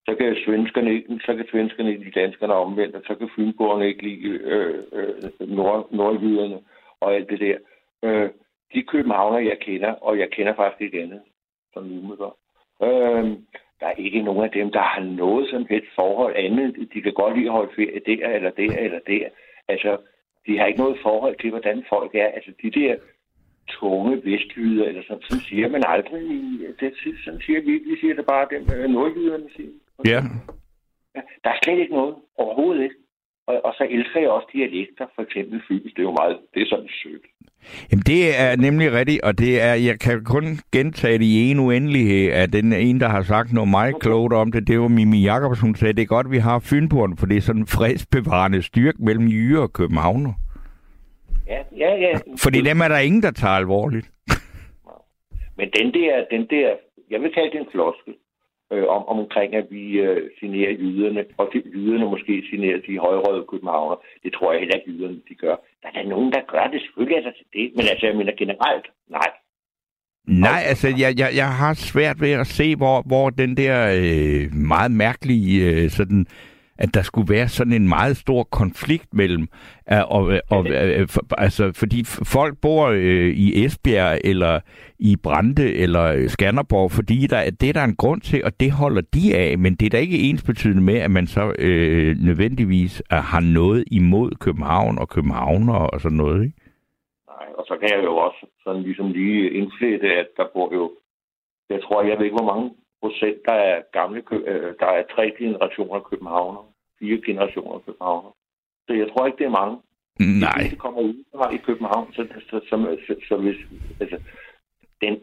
Så kan svenskerne ikke, så kan svenskerne ikke lide danskerne omvendt, og så kan fynboerne ikke lide øh, øh, nord, nordjyderne og alt det der. Øh, de københavner, jeg kender, og jeg kender faktisk ikke andet, som umiddelbart. Øh, der er ikke nogen af dem, der har noget som helst forhold andet. De kan godt lide at holde ferie der, eller der, eller der. Altså, de har ikke noget forhold til, hvordan folk er. Altså, de der tunge vestjyder, eller sådan, sådan siger man aldrig. Det, sådan siger vi Vi siger det bare, dem øh, nordjyderne siger. Ja. ja. Der er slet ikke noget. Overhovedet ikke. Og, og så elsker jeg også dialekter, for eksempel fyns. Det er jo meget, det er sådan sødt. Jamen, det er nemlig rigtigt, og det er, jeg kan kun gentage det i en uendelighed, at den en, der har sagt noget meget klogt om det, det var Mimi Jakobsen, hun sagde, det er godt, vi har Fynporten, for det er sådan en fredsbevarende styrke mellem Jyre og Københavner. Ja, ja, ja. Fordi dem er der ingen, der tager alvorligt. Men den der, den der, jeg vil kalde det en floskel, øh, om, omkring, at vi øh, signerer jyderne, og de, jyderne måske signerer de højrøde københavner. Det tror jeg heller ikke, jyderne de gør. Der er der nogen, der gør det. Selvfølgelig er der til det. Men altså, jeg mener generelt, nej. Nej, altså, jeg, jeg, jeg har svært ved at se, hvor, hvor den der øh, meget mærkelige øh, sådan at der skulle være sådan en meget stor konflikt mellem, øh, og, og, øh, for, altså, fordi folk bor øh, i Esbjerg, eller i Brande, eller Skanderborg, fordi der, det er der en grund til, og det holder de af, men det er da ikke ens betydende med, at man så øh, nødvendigvis har noget imod København og københavner og sådan noget, ikke? Nej, og så kan jeg jo også sådan ligesom lige indflætte, at der bor jo, jeg tror, jeg ved ikke, hvor mange procent, der er gamle, øh, der er tre generationer københavner, fire generationer københavner. Så jeg tror ikke, det er mange. Nej. Det kommer ud i København, så, så, så, så, så hvis, altså, den,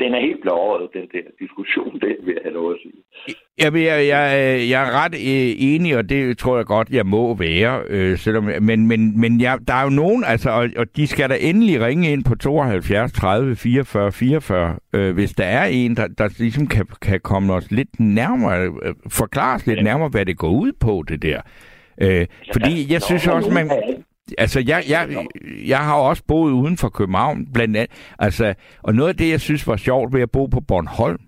den er helt blåret, den der diskussion, den vil jeg have lov at sige. Jamen, jeg, jeg, jeg er ret øh, enig, og det tror jeg godt, jeg må være. Øh, selvom, men men, men jeg, der er jo nogen, altså, og, og de skal da endelig ringe ind på 72 30 44 44, øh, hvis der er en, der, der ligesom kan, kan komme os lidt nærmere, øh, forklare os lidt ja. nærmere, hvad det går ud på, det der. Øh, fordi jeg synes også, man... Altså, jeg, jeg, jeg har også boet uden for København, blandt andet. Altså, og noget af det, jeg synes var sjovt ved at bo på Bornholm,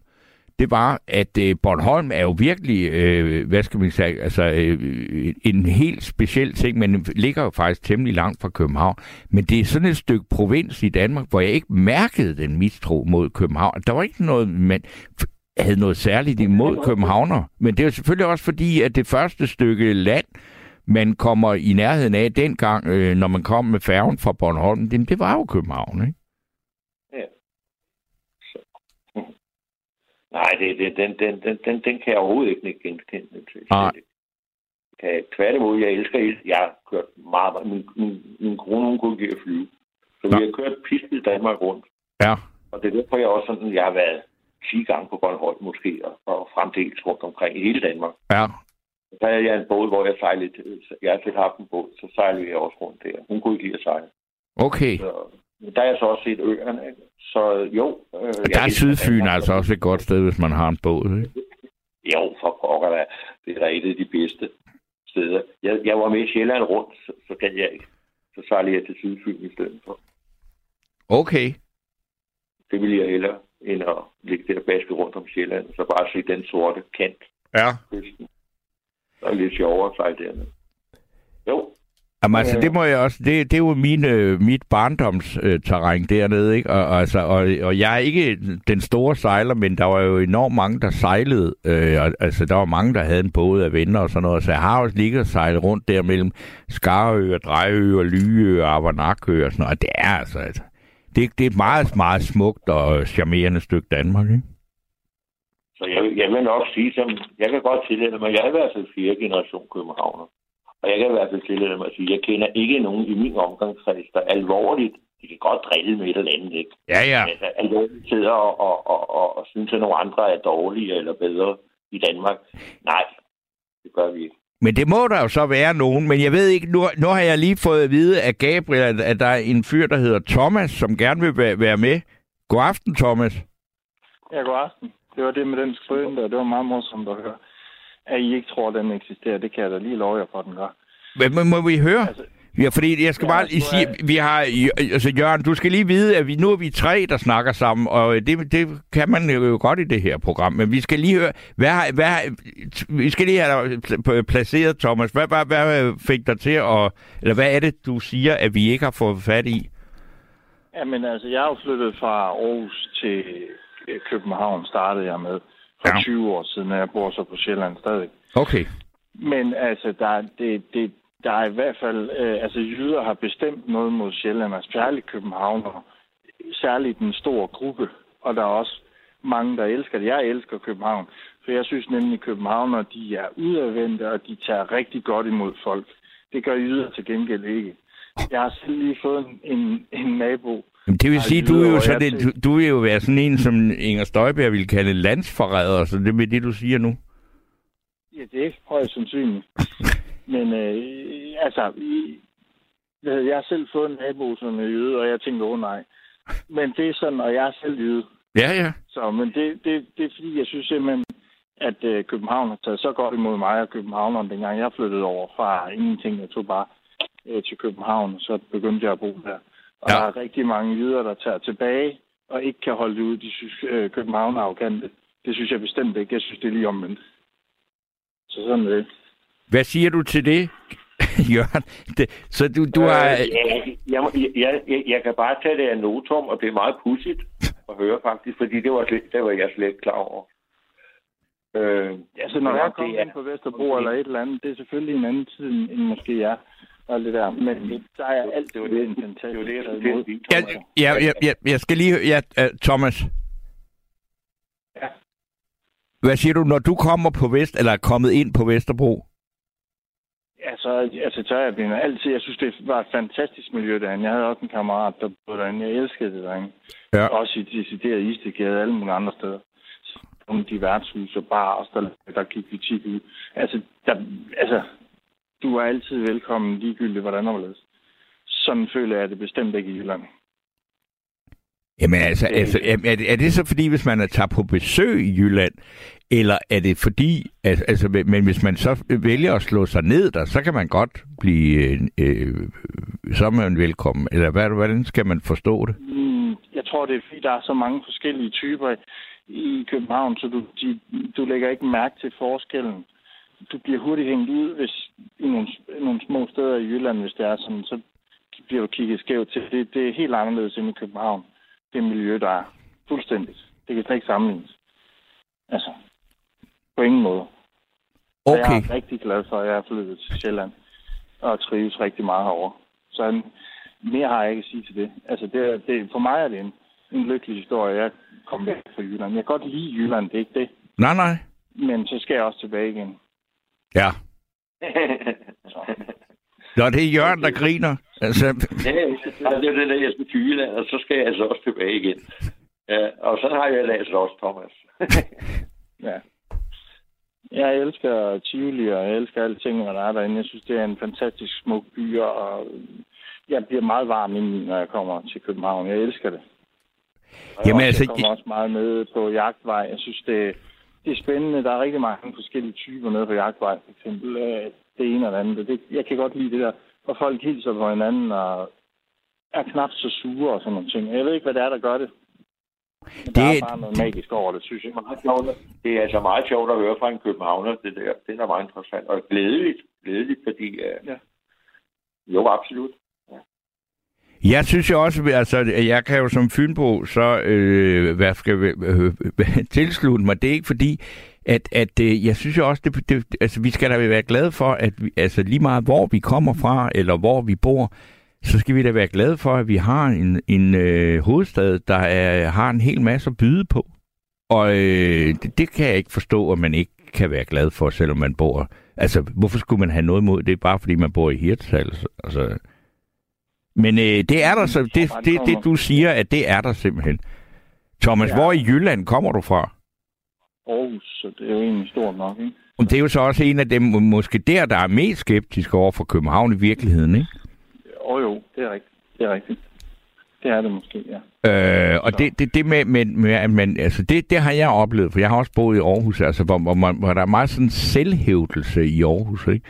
det var, at øh, Bornholm er jo virkelig, øh, hvad skal man sige, altså øh, en helt speciel ting, men ligger jo faktisk temmelig langt fra København. Men det er sådan et stykke provins i Danmark, hvor jeg ikke mærkede den mistro mod København. Der var ikke noget, man havde noget særligt imod københavner. Men det er jo selvfølgelig også fordi, at det første stykke land, man kommer i nærheden af dengang, øh, når man kom med færgen fra Bornholm, det, det var jo København, ikke? Ja. Så. Nej, det, det, den, den, den, den, den kan jeg overhovedet ikke genkende. Nej. Kan, tværtimod, jeg elsker el. Jeg har kørt meget. Min, min, min kone, hun kunne ikke at flyve. Så Nå. vi har kørt pist i Danmark rundt. Ja. Og det er derfor, jeg også sådan, jeg har været 10 gange på Bornholm måske, og, og fremdeles rundt omkring i hele Danmark. Ja. Så havde jeg en båd, hvor jeg sejlede. Jeg selv haft en båd, så sejlede jeg også rundt der. Hun kunne ikke lide at sejle. Okay. Så, der har jeg så også set øerne. Så jo. Øh, der er Sydfyn altså også et godt sted, hvis man har en båd, ikke? Jo, for pokker da. Det er da et af de bedste steder. Jeg, jeg var med i Sjælland rundt, så, så kan jeg ikke. Så sejlede jeg til Sydfyn i stedet for. Okay. Det ville jeg hellere, end at ligge der og baske rundt om Sjælland, så bare se den sorte kant Ja. kysten. Der er lidt sjovere at dernede. Jo, Jamen, altså, det må jeg også... Det, det er jo mine, øh, mit barndomsterræn dernede, ikke? Og, altså, og, og jeg er ikke den store sejler, men der var jo enormt mange, der sejlede. Øh, og, altså, der var mange, der havde en båd af venner og sådan noget. Så jeg har også ligget og sejlet rundt der mellem Skarø og Drejø og Lyø og Avanakø og sådan noget. Og det er altså... altså det, det er et meget, meget smukt og charmerende stykke Danmark, ikke? Så jeg, jeg vil nok sige, som jeg kan godt tillade mig, jeg er i hvert fald fire generation københavner. Og jeg kan i hvert fald tillade mig at sige, jeg kender ikke nogen i min omgangskreds, der alvorligt, de kan godt drille med et eller andet, ikke? Ja, ja. Altså, alvorligt sidder og, og, og, og, og synes, at nogle andre er dårlige eller bedre i Danmark. Nej, det gør vi ikke. Men det må der jo så være nogen. Men jeg ved ikke, nu, nu har jeg lige fået at vide af Gabriel, at, at der er en fyr, der hedder Thomas, som gerne vil være, være med. God aften, Thomas. Ja, god aften. Det var det med den skrøn der. Det var meget morsomt at høre. At I ikke tror, den eksisterer, det kan jeg da lige love jer for, den gør. Men må vi høre? Altså, Ja, fordi jeg skal Ja, bare lige sige, vi har, altså Jørgen, du skal lige vide, at vi nu er vi tre, der snakker sammen, og det, det kan man jo godt i det her program, men vi skal lige høre, hvad, hvad, vi skal lige have placeret, Thomas. Hvad, hvad, hvad fik dig til at, eller hvad er det, du siger, at vi ikke har fået fat i? ja, men altså, jeg er jo flyttet fra Aarhus til øh, København, startede jeg med for Ja. ja. 20 år siden, og jeg bor så på Sjælland stadig. Okay. Men altså, der, er- det, det, der er i hvert fald, øh, altså jyder har bestemt noget mod Sjælland, og særligt københavner, særligt den store gruppe, og der er også mange, der elsker det. Jeg elsker København, for jeg synes nemlig, at københavner, de er udadvendte, og de tager rigtig godt imod folk. Det gør jyder til gengæld ikke. Jeg har selv lige fået en, en, en nabo, Jamen, det vil Ej, sige, du er jo sådan, du, du vil jo være sådan en, som Inger Støjberg ville kalde landsforræder, så det er det, du siger nu. Ja, det er højst sandsynligt. Men øh, altså, jeg har selv fået en nabo, som er jøde, og jeg tænkte, åh nej. Men det er sådan, og jeg er selv jøde. Ja, ja. Så, men det, det, det er fordi, jeg synes simpelthen, at øh, København har taget så godt imod mig og københavneren, dengang jeg flyttede over fra ingenting. Jeg tog bare øh, til København, og så begyndte jeg at bo der. Og Ja. der er rigtig mange jyder, der tager tilbage og ikke kan holde det ud. De synes, øh, København er arrogante. Det synes jeg bestemt ikke. Jeg synes, det er lige omvendt. Så sådan det. Hvad siger du til det, Jørgen? Det, så du, du har... Øh, ja, jeg, jeg, jeg, jeg kan bare tage det af notum, og det er meget pudsigt at høre faktisk, fordi det var, slet, det var jeg slet ikke klar over. Øh, Altså, når jeg det kommer er- ind på Vesterbro eller et eller andet, det er selvfølgelig en anden tid, end end måske jeg og det der. Men der er altid det var det, en det fantastisk var det, jeg imod. til at sige, Ja, Thomas. ja, ja, ja, jeg skal lige høre... Ja, uh, Thomas. Ja. Hvad siger du, når du kommer på Vest, eller er kommet ind på Vesterbro? Altså, altså tør jeg blive altid. Jeg synes, det var et fantastisk miljø derinde. Jeg havde også en kammerat, der boede derinde. Jeg elskede det derinde. Ja. Også i decideret istegade og alle mulige andre steder. Nogle de værtshus og bare også, der, der gik vi tit ud. Altså, der, altså, du er altid velkommen, ligegyldigt hvordan der var Sådan føler jeg det bestemt ikke i Jylland. Jamen altså, altså er, er, det, er det så fordi, hvis man er tager på besøg i Jylland, eller er det fordi, at, altså, men hvis man så vælger at slå sig ned der, så kan man godt blive, øh, øh, så er man velkommen, eller hvad, hvordan skal man forstå det? Mm, jeg tror, det er fordi, der er så mange forskellige typer i København, så du, de, du lægger ikke mærke til forskellen. Du bliver hurtigt hængt ud, hvis i nogle, nogle små steder i Jylland, hvis det er sådan, så bliver du kigget skævt til. Det, det er helt anderledes end i København. Det miljø, der er fuldstændigt. Det kan slet ikke sammenlignes. Altså, på ingen måde. Og Jeg Okay, er rigtig glad for, at jeg er flyttet til Sjælland og trives rigtig meget herovre. Så mere har jeg ikke at sige til det. Altså, det, det, for mig er det en, en lykkelig historie. Jeg kom væk fra Jylland. Jeg kan godt lide Jylland, det er ikke det. nej, nej. Men så skal jeg også tilbage igen. Ja. Så. Nå, det er Jørgen, der griner. Altså, Ja, det er det der, jeg skal til Jylland, og så skal jeg altså også tilbage igen. Ja, og så har jeg altså også, Thomas. Ja. Jeg elsker Tivoli, og jeg elsker alle tingene, der er derinde. Jeg synes, det er en fantastisk smuk by, og jeg bliver meget varm indeni, når jeg kommer til København. Jeg elsker det. Og Jamen, jeg, altså, jeg kommer også meget med på jagtvej. Jeg synes, det, det er spændende. Der er rigtig mange forskellige typer nede på jagtvej, for eksempel. Øh, Det ene og det andet. Det, jeg kan godt lide det der, hvor folk hilser på hinanden og er knap så sure og sådan nogle ting. Jeg ved ikke, hvad det er, der gør det. Men der Det- er bare noget magisk over det, synes jeg. meget sjovt. Det er altså meget sjovt at høre fra en københavner, det der. Det er meget interessant. Og glædeligt, glædeligt fordi... Uh, Ja. Jo, absolut. Jeg synes jo også, altså, jeg kan jo som Fynbo så, øh, hvad skal vi, øh, øh tilslutte mig. Det er ikke fordi, at, at øh, jeg synes jo også, det, det, altså, vi skal da være glade for, at vi, altså, lige meget hvor vi kommer fra, eller hvor vi bor, så skal vi da være glade for, at vi har en, en øh, hovedstad, der er, har en hel masse at byde på. Og øh, det, det kan jeg ikke forstå, at man ikke kan være glad for, selvom man bor... Altså, hvorfor skulle man have noget imod det, bare fordi man bor i Hirtshals? Altså, men øh, det er der så, det, det det, du siger, at det er der simpelthen. Thomas, ja. Hvor i Jylland kommer du fra? Aarhus, så det er jo egentlig stort nok, ikke? Og det er jo så også en af dem, måske der, der er mest skeptisk over for København i virkeligheden, ikke? Jo, jo, det er rigtigt. Det er rigtigt. Det er det måske, ja. Øh, og det, det, det med, med, med man, altså det, det har jeg oplevet, for jeg har også boet i Aarhus, altså, hvor, hvor, man, hvor der er meget sådan selvhævdelse i Aarhus, ikke?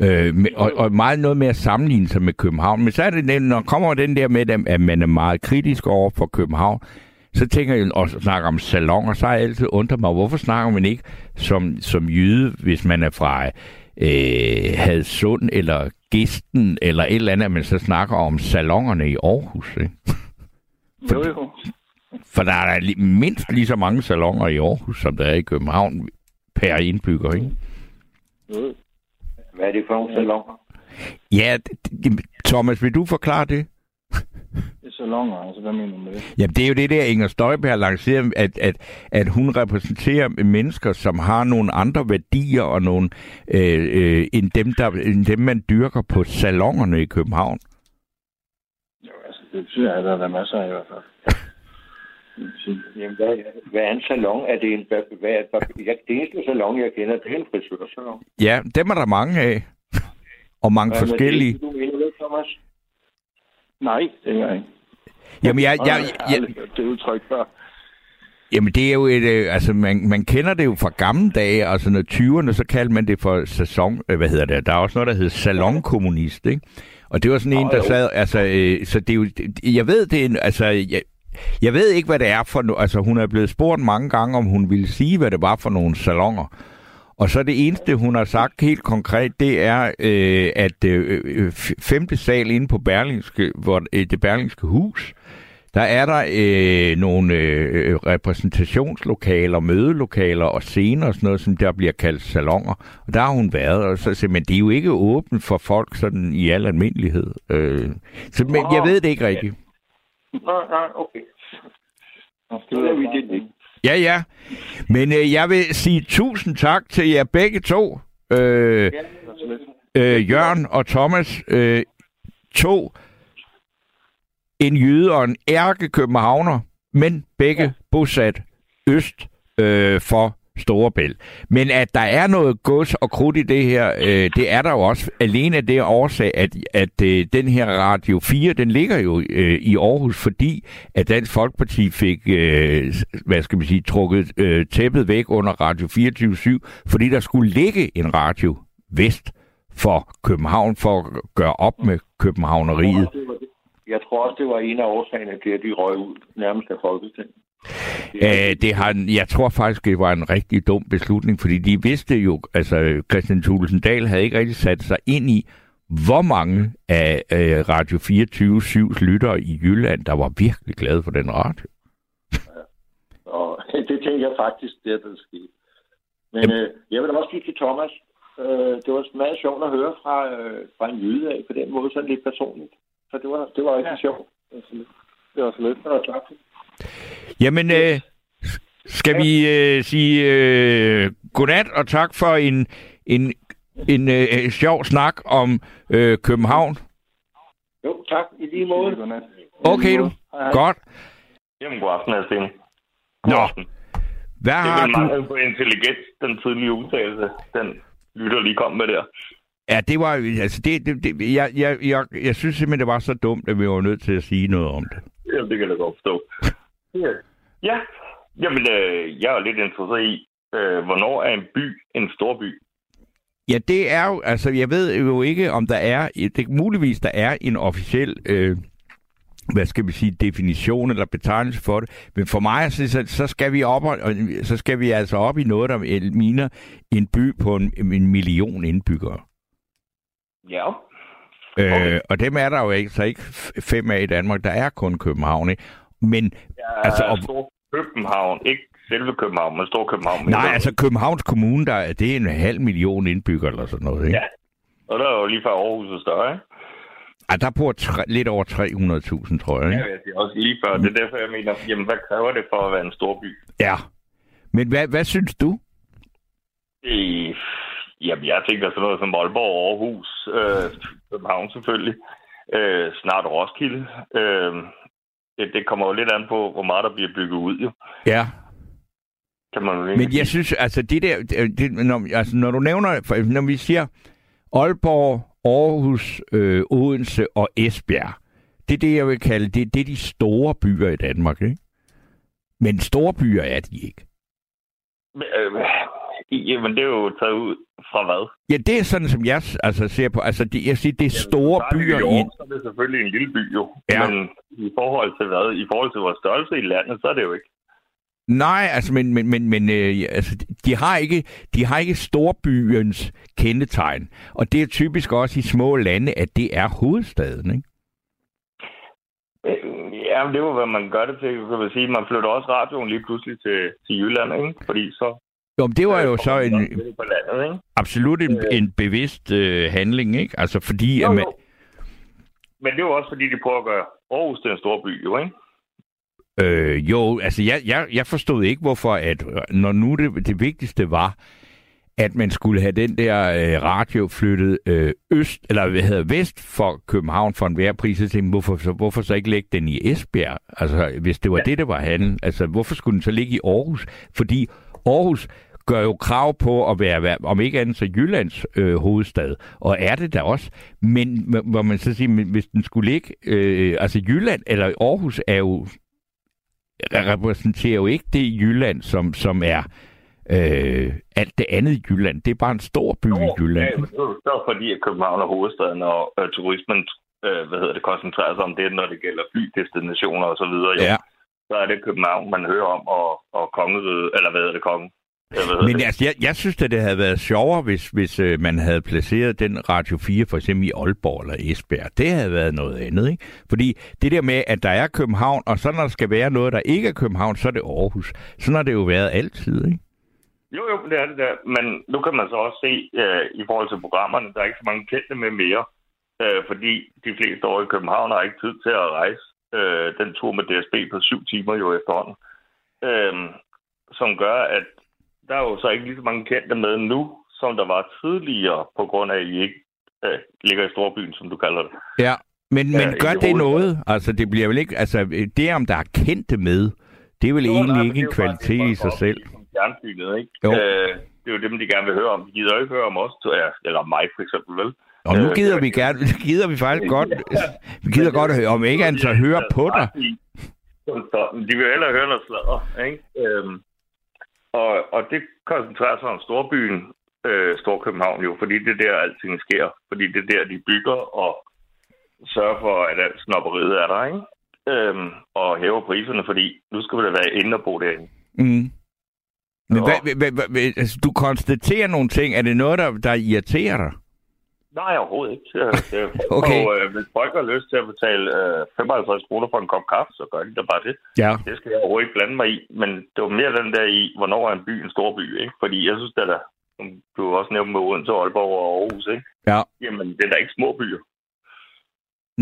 Øh, med, og, og meget noget med at sammenligne sig med København. Men så er det, når kommer den der med, at man er meget kritisk over for København, så tænker jeg, og snakker om salonger, så har jeg altid undret mig, hvorfor snakker man ikke som, som jyde, hvis man er fra øh, Hadsund eller Gisten eller et eller andet, man så snakker om salongerne i Aarhus, ikke? Jo, jo. For der er li- mindst lige så mange salonger i Aarhus, som der er i København per indbygger, ikke? jo. Hvad er det for nogle salonger? Ja, Thomas, vil du forklare det? Det er salonger, altså hvad mener du med det? Jamen, det er jo det der, Inger Støjberg har lanceret, at, at, at hun repræsenterer mennesker, som har nogle andre værdier og nogle, øh, øh, end, dem, der, end dem, man dyrker på salongerne i København. Jo, altså det synes jeg, at der er masser af i hvert fald. Jamen, hvad, hvad er en salon? Er det en... Hvad, hvad, jeg, det eneste salon, jeg kender, det er en frisørsalon. Ja, dem er der mange af. Og mange Hvad forskellige. Det, du mener det, Thomas? Nej, det er jeg ikke. Jamen, jeg, jeg, jeg, jeg, hørt det udtryk før. Jamen, det er jo et, øh, altså, man, man kender det jo fra gamle dage, altså når 20'erne, så kaldte man det for sæson, øh, hvad hedder det, der er også noget, der hedder salonkommunist, ikke? Og det var sådan en, der sad, altså, øh, så det er jo, jeg ved det, er en- altså, jeg, jeg ved ikke, hvad det er for, no- altså, hun er blevet spurgt mange gange, om hun ville sige, hvad det var for nogle salonger. Og så det eneste, hun har sagt helt konkret, det er, øh, at øh, øh, femte sal inde på Berlingske, hvor, øh, det Berlingske hus, der er der øh, nogle øh, repræsentationslokaler, mødelokaler og scener og sådan noget, som der bliver kaldt salonger. Og der har hun været, og så, men det er jo ikke åbent for folk sådan i al almindelighed. Øh, så, men jeg ved det ikke rigtigt. Nej, nej, okay. Nå, Så er vi det ikke. Ja, ja. Men øh, jeg vil sige tusind tak til jer begge to. Øh, øh, Jørgen og Thomas. Øh, to. En jyde og en ærke københavner, men begge bosat øst øh, for Storebælt. Men at der er noget gods og krudt i det her, øh, det er der jo også. Alene af det årsag, at, at øh, den her Radio 4, den ligger jo øh, i Aarhus, fordi at Dansk Folkeparti fik, øh, hvad skal man sige, trukket øh, tæppet væk under Radio 24-7, fordi der skulle ligge en radio vest for København, for at gøre op med københavneriet. Jeg tror også, det var en af årsagerne til, at de røg ud nærmest af Folketinget. Øh, det har, jeg tror faktisk, det var en rigtig dum beslutning, fordi de vidste jo, altså Christian Thulesen Dahl havde ikke rigtig sat sig ind i, hvor mange af øh, Radio 24-7's lyttere i Jylland, der var virkelig glade for den radio. Og det tænker jeg faktisk, det er der skete. Men øh, jeg vil også sige til Thomas, øh, det var meget sjovt at høre fra, øh, fra en jyde af, på den måde sådan lidt personligt. Så det var, det var rigtig ja. sjovt. Det var så lidt. Det var tak. Jamen, øh, skal vi øh, sige øh, godnat og tak for en, en, en øh, sjov snak om øh, København. Jo, tak. I lige måde. Godnat. Okay du, godt. Jamen, god aften, Asten. Nå, hvad Det er har du... mangel på intelligens, den tidlige udtalelse, den lytter lige kom med der. Ja, det var jo- altså det, det, det jeg, jeg, jeg, jeg synes simpelthen, det var så dumt, at vi var nødt til at sige noget om det. Jamen, det kan jeg godt forstå. Ja. ja. Jamen, øh, jeg er lidt interesseret i, øh, hvornår er en by en stor by? Ja, det er jo, altså jeg ved jo ikke, om der er, det muligvis der er en officiel øh, hvad skal vi sige, definition eller betegnelse for det. Men for mig, så, så skal vi op, og, så skal vi altså op i noget, der miner en by på en, en million indbyggere. Ja. Okay. Øh, og dem er der jo ikke, så ikke fem af i Danmark. Der er kun København, ikke? Men, ja, altså... Og... Stor København, ikke selve København, men Stor København. Nej, altså Københavns Kommune, der, det er en halv million indbyggere eller sådan noget, ikke? Ja, og der er jo lige fra Aarhus og større, ikke? Ja, der bor tre, lidt over 300.000, tror jeg. Ikke? Ja, det er også lige før. Det er derfor, jeg mener, jamen, hvad kræver det for at være en stor by? Ja. Men hvad, hvad synes du? Øh, jamen, jeg tænker sådan noget som Aalborg, Aarhus, øh, København selvfølgelig, øh, snart Roskilde. Øh, det, det kommer jo lidt an på, hvor meget der bliver bygget ud, jo. Ja. Kan man Men jeg synes, altså det der, det, når, altså, når du nævner, når vi siger Aalborg, Aarhus, øh, Odense og Esbjerg. Det er det, jeg vil kalde, det, det er de store byer i Danmark, ikke? Men store byer er de ikke. Men, øh, jamen, det er jo taget ud fra hvad? Ja, det er sådan, som jeg altså, ser på. Altså, det, jeg siger, det er store jamen, byer. I York, så er det selvfølgelig en lille by, jo. Ja. Men i forhold til hvad? I forhold til vores størrelse i landet, så er det jo ikke. Nej, altså, men, men, men, men øh, altså, de, har ikke, de har ikke storbyens kendetegn. Og det er typisk også i små lande, at det er hovedstaden, ikke? Øh, ja, det var, hvad man gør det til. Kan man, sige. man flytter også radioen lige pludselig til, til Jylland, ikke? Fordi så... Jo, men det var jo så en, landet, ikke? absolut en, øh. en bevidst øh, handling, ikke? Altså fordi... Jo, jo. At man... Men det jo også fordi, de prøver at gøre Aarhus til en stor by, jo, ikke? Øh, jo, altså jeg, jeg, jeg forstod ikke, hvorfor, at når nu det, det vigtigste var, at man skulle have den der øh, radio flyttet øh, øst, eller hvad hedder vest for København for en værpris, så tænkte hvorfor, så, hvorfor så ikke lægge den i Esbjerg? Altså, hvis det var ja. det, der var handel, altså, hvorfor skulle den så ligge i Aarhus? Fordi Aarhus gør jo krav på at være, om ikke andet så Jyllands øh, hovedstad, og er det da også. Men hvor man så siger, hvis den skulle ligge, øh, altså Jylland eller Aarhus er jo repræsenterer jo ikke det Jylland, som, som er øh, alt det andet Jylland. Det er bare en stor by i Jylland. Ja, det er fordi, at København er hovedstaden, og øh, turismen øh, hvad hedder det, koncentrerer sig om det, når det gælder flydestinationer og så videre. Jo. Ja. Så er det København, man hører om, og, og kongeriget, eller hvad hedder det, kongen. Men altså, jeg, jeg synes, at det havde været sjovere, hvis, hvis øh, man havde placeret den Radio 4 for eksempel i Aalborg eller Esbjerg. Det havde været noget andet, ikke? Fordi det der med, at der er København, og så når der skal være noget, der ikke er København, så er det Aarhus. Sådan har det jo været altid, ikke? Jo, jo, det er det der. Men nu kan man så også se, uh, i forhold til programmerne, der er ikke så mange kendte med mere. Uh, fordi de fleste år i København har ikke tid til at rejse uh, den tur med DSB på syv timer jo efterhånden. Uh, som gør, at der er jo så ikke lige så mange kendte med nu, som der var tidligere, på grund af, at I ikke øh, ligger i storbyen, som du kalder det. Ja, men, men ja, gør det noget? Altså, det bliver vel ikke... Altså, det om der er kendte med, det er vel jo, egentlig nej, ikke en kvalitet i sig selv. Fjernsynet, ikke? Jo. Øh, det er jo dem, de gerne vil høre om. De gider jo ikke høre om os, eller mig for eksempel, vel? Og nu øh, gider vi gerne, gider vi faktisk godt, vi gider godt at høre, om ikke andet så høre på dig. De vil hellere høre noget sladder, ikke? Øhm, og, og det koncentrerer sig om storbyen, øh, Storkøbenhavn jo, fordi det er der, alting sker. Fordi det er der, de bygger og sørger for, at alt snopperiet er der, ikke? Øhm, og hæver priserne, fordi nu skal vi da være inde og bo derinde. Mm. Men hvad, hvad, hvad, hvad, altså, du konstaterer nogle ting. Er det noget, der, der irriterer dig? Nej, overhovedet ikke. Det, okay. Og øh, hvis folk har lyst til at betale øh, 55 kroner for en kop kaffe, så gør de da bare det. Ja. Det skal jeg overhovedet ikke blande mig i. Men det var mere den der i, hvornår er en by en stor by, ikke? Fordi jeg synes, det er der, som du også nævnte med Odense, Aalborg og Aarhus, ikke? Ja. Jamen, det er da ikke små byer.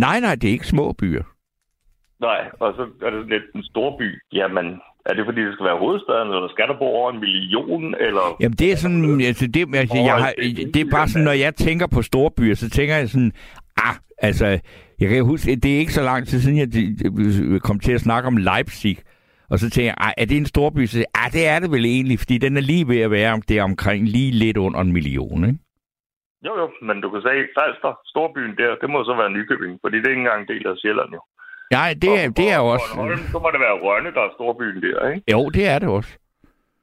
Nej, nej, det er ikke små byer. Nej, og så er det lidt en stor by. Jamen, er det fordi, det skal være hovedstaden, eller skal der bo over en million? Eller... Jamen, det er sådan... Altså, det, altså, jeg har, det er bare sådan, når jeg tænker på store byer, så tænker jeg sådan... Ah, altså, jeg kan huske, det er ikke så lang tid siden, jeg kom til at snakke om Leipzig. Og så tænker jeg, er det en storby? Så ah, det er det vel egentlig, fordi den er lige ved at være det er omkring lige lidt under en million, ikke? Jo, jo, men du kan sige, Falster, storbyen der, det må så være Nykøbing, fordi det er ikke engang en del af Sjælland, jo. Nej, det, er, det er også... Holm, så må det være Rønne, der er storbyen der, ikke? Jo, det er det også.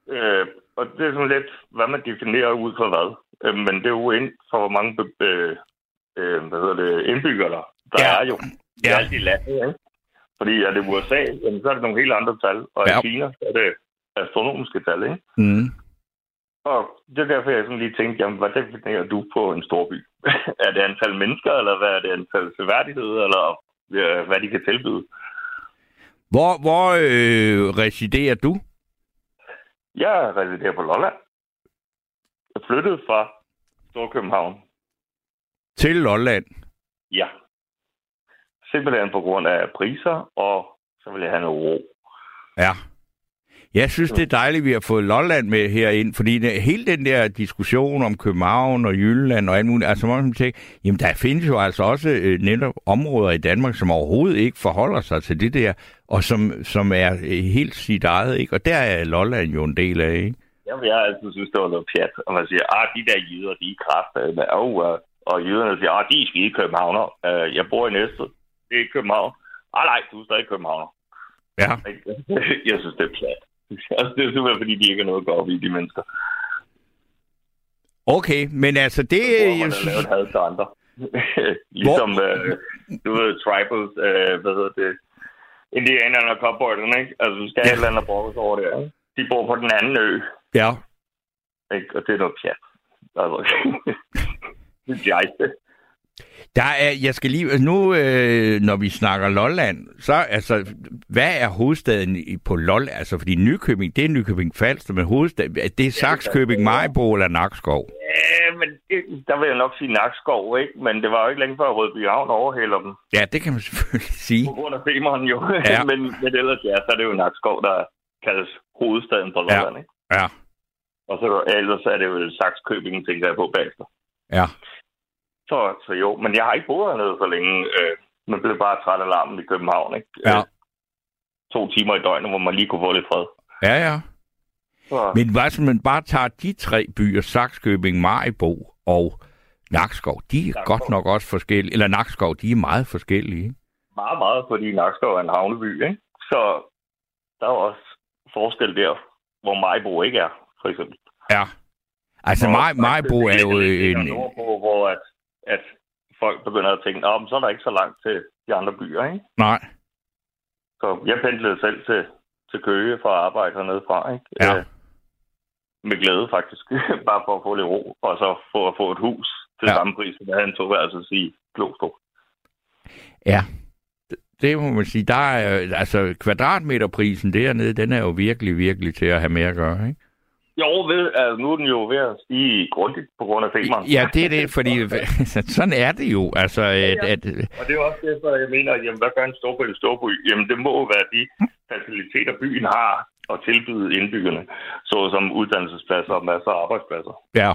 Øh, og det er sådan lidt, hvad man definerer ud fra hvad. Øh, men det er jo ind for, hvor mange øh, øh, hvad hedder det, indbyggere der, der ja. er jo. Ja. alt i landet, ikke? Fordi er det USA, jamen, så er det nogle helt andre tal. Og Ja. i Kina, så er det astronomiske tal, ikke? Mm. Og det er derfor, jeg sådan lige tænkte, jamen, hvad definerer du på en stor by? er det antal mennesker, eller hvad er det antal seværdighed, eller øh, hvad de kan tilbyde? Hvor, hvor øh, residerer du? Jeg residerer på Lolland. Jeg flyttede fra Storkøbenhavn. Til Lolland. Ja. Simpelthen på grund af priser, og så vil jeg have noget ro. Ja. Jeg synes, det er dejligt, at vi har fået Lolland med herind, fordi det, hele den der diskussion om København og Jylland og alt muligt, altså man tænker, jamen der findes jo altså også øh, netop områder i Danmark, som overhovedet ikke forholder sig til det der, og som, som er øh, helt sit eget, ikke? Og der er Lolland jo en del af, ikke? Jamen, jeg har altid synes, det var noget pjat. Og man siger, ah, de der jyder, de er kraftedeme. Oh, uh, og jyderne siger, ah, de er skide københavner. Uh, jeg bor i Næstved. Det er København. Ah, nej, du er stadig københavner. Ja. jeg synes, det er pjat. Altså, det er simpelthen, fordi de ikke har noget at gå op i, de mennesker. Okay, men altså det... Hvor man Jeg har synes, lavet had til andre. ligesom, øh, du ved, tribals, øh, hvad hedder det, indianerne og cowboyderne, ikke? Altså, du skal have et eller andet brokkes over det, ikke? De bor på den anden ø, ja. ikke? Og det er noget pjat. Altså, det er. Der er, jeg skal lige, nu øh, når vi snakker Lolland, så altså, hvad er hovedstaden på Lolland? Altså, fordi Nykøbing, det er Nykøbing Falster, men hovedstaden, det er Saxkøbing, Majbo eller Nakskov. Ja, men det, der vil jeg nok sige Nakskov, ikke? Men det var jo ikke længe før Rødby Havn overhælder dem. Ja, det kan man selvfølgelig sige. På grund af femeren jo. Ja. men, men ellers, ja, så er det jo Nakskov, der kaldes hovedstaden Ja. Lolland, ikke? Ja, Og så ellers er det jo Saxkøbing, tænker jeg på bagefter. ja. Så, så jo, men jeg har ikke boet hernede så længe. Øh, man blev bare træt af larmen i København, ikke? Ja. Øh, to timer i døgnet, hvor man lige kunne få lidt fred. Ja, ja. Så, Men hvis man bare tager de tre byer, Saxkøbing, Majbo og Nakskov, de er Nakskov. godt nok også forskellige. Eller Nakskov, de er meget forskellige. meget, meget, fordi Nakskov er en havneby, ikke? Så der er også forskel der, hvor Majbo ikke er, for eksempel. Ja. Altså, Maj, Majbo er jo en... nordpå, hvor at, at folk begynder at tænke, men så er der ikke så langt til de andre byer, ikke? Nej. Så jeg pendlede selv til, til Køge for at arbejde hernede fra, ikke? Ja. Øh, med glæde, faktisk. Bare for at få lidt ro, og så for at få et hus til Ja. samme pris, som jeg havde en toværelses i Glostrup. Ja, det- må man sige. Der er, altså, kvadratmeterprisen dernede, den er jo virkelig, virkelig til at have med at gøre, ikke? Jo, ved, altså, nu er den jo ved at stige grundigt på grund af femeren. Ja, det er det, fordi sådan er det jo. Altså, at, at, Og det er også derfor, jeg mener, jamen, hvad gør en storby en storby? Jamen, det må jo være de faciliteter, byen har at tilbyde indbyggerne, såsom uddannelsespladser og masser af arbejdspladser. ja,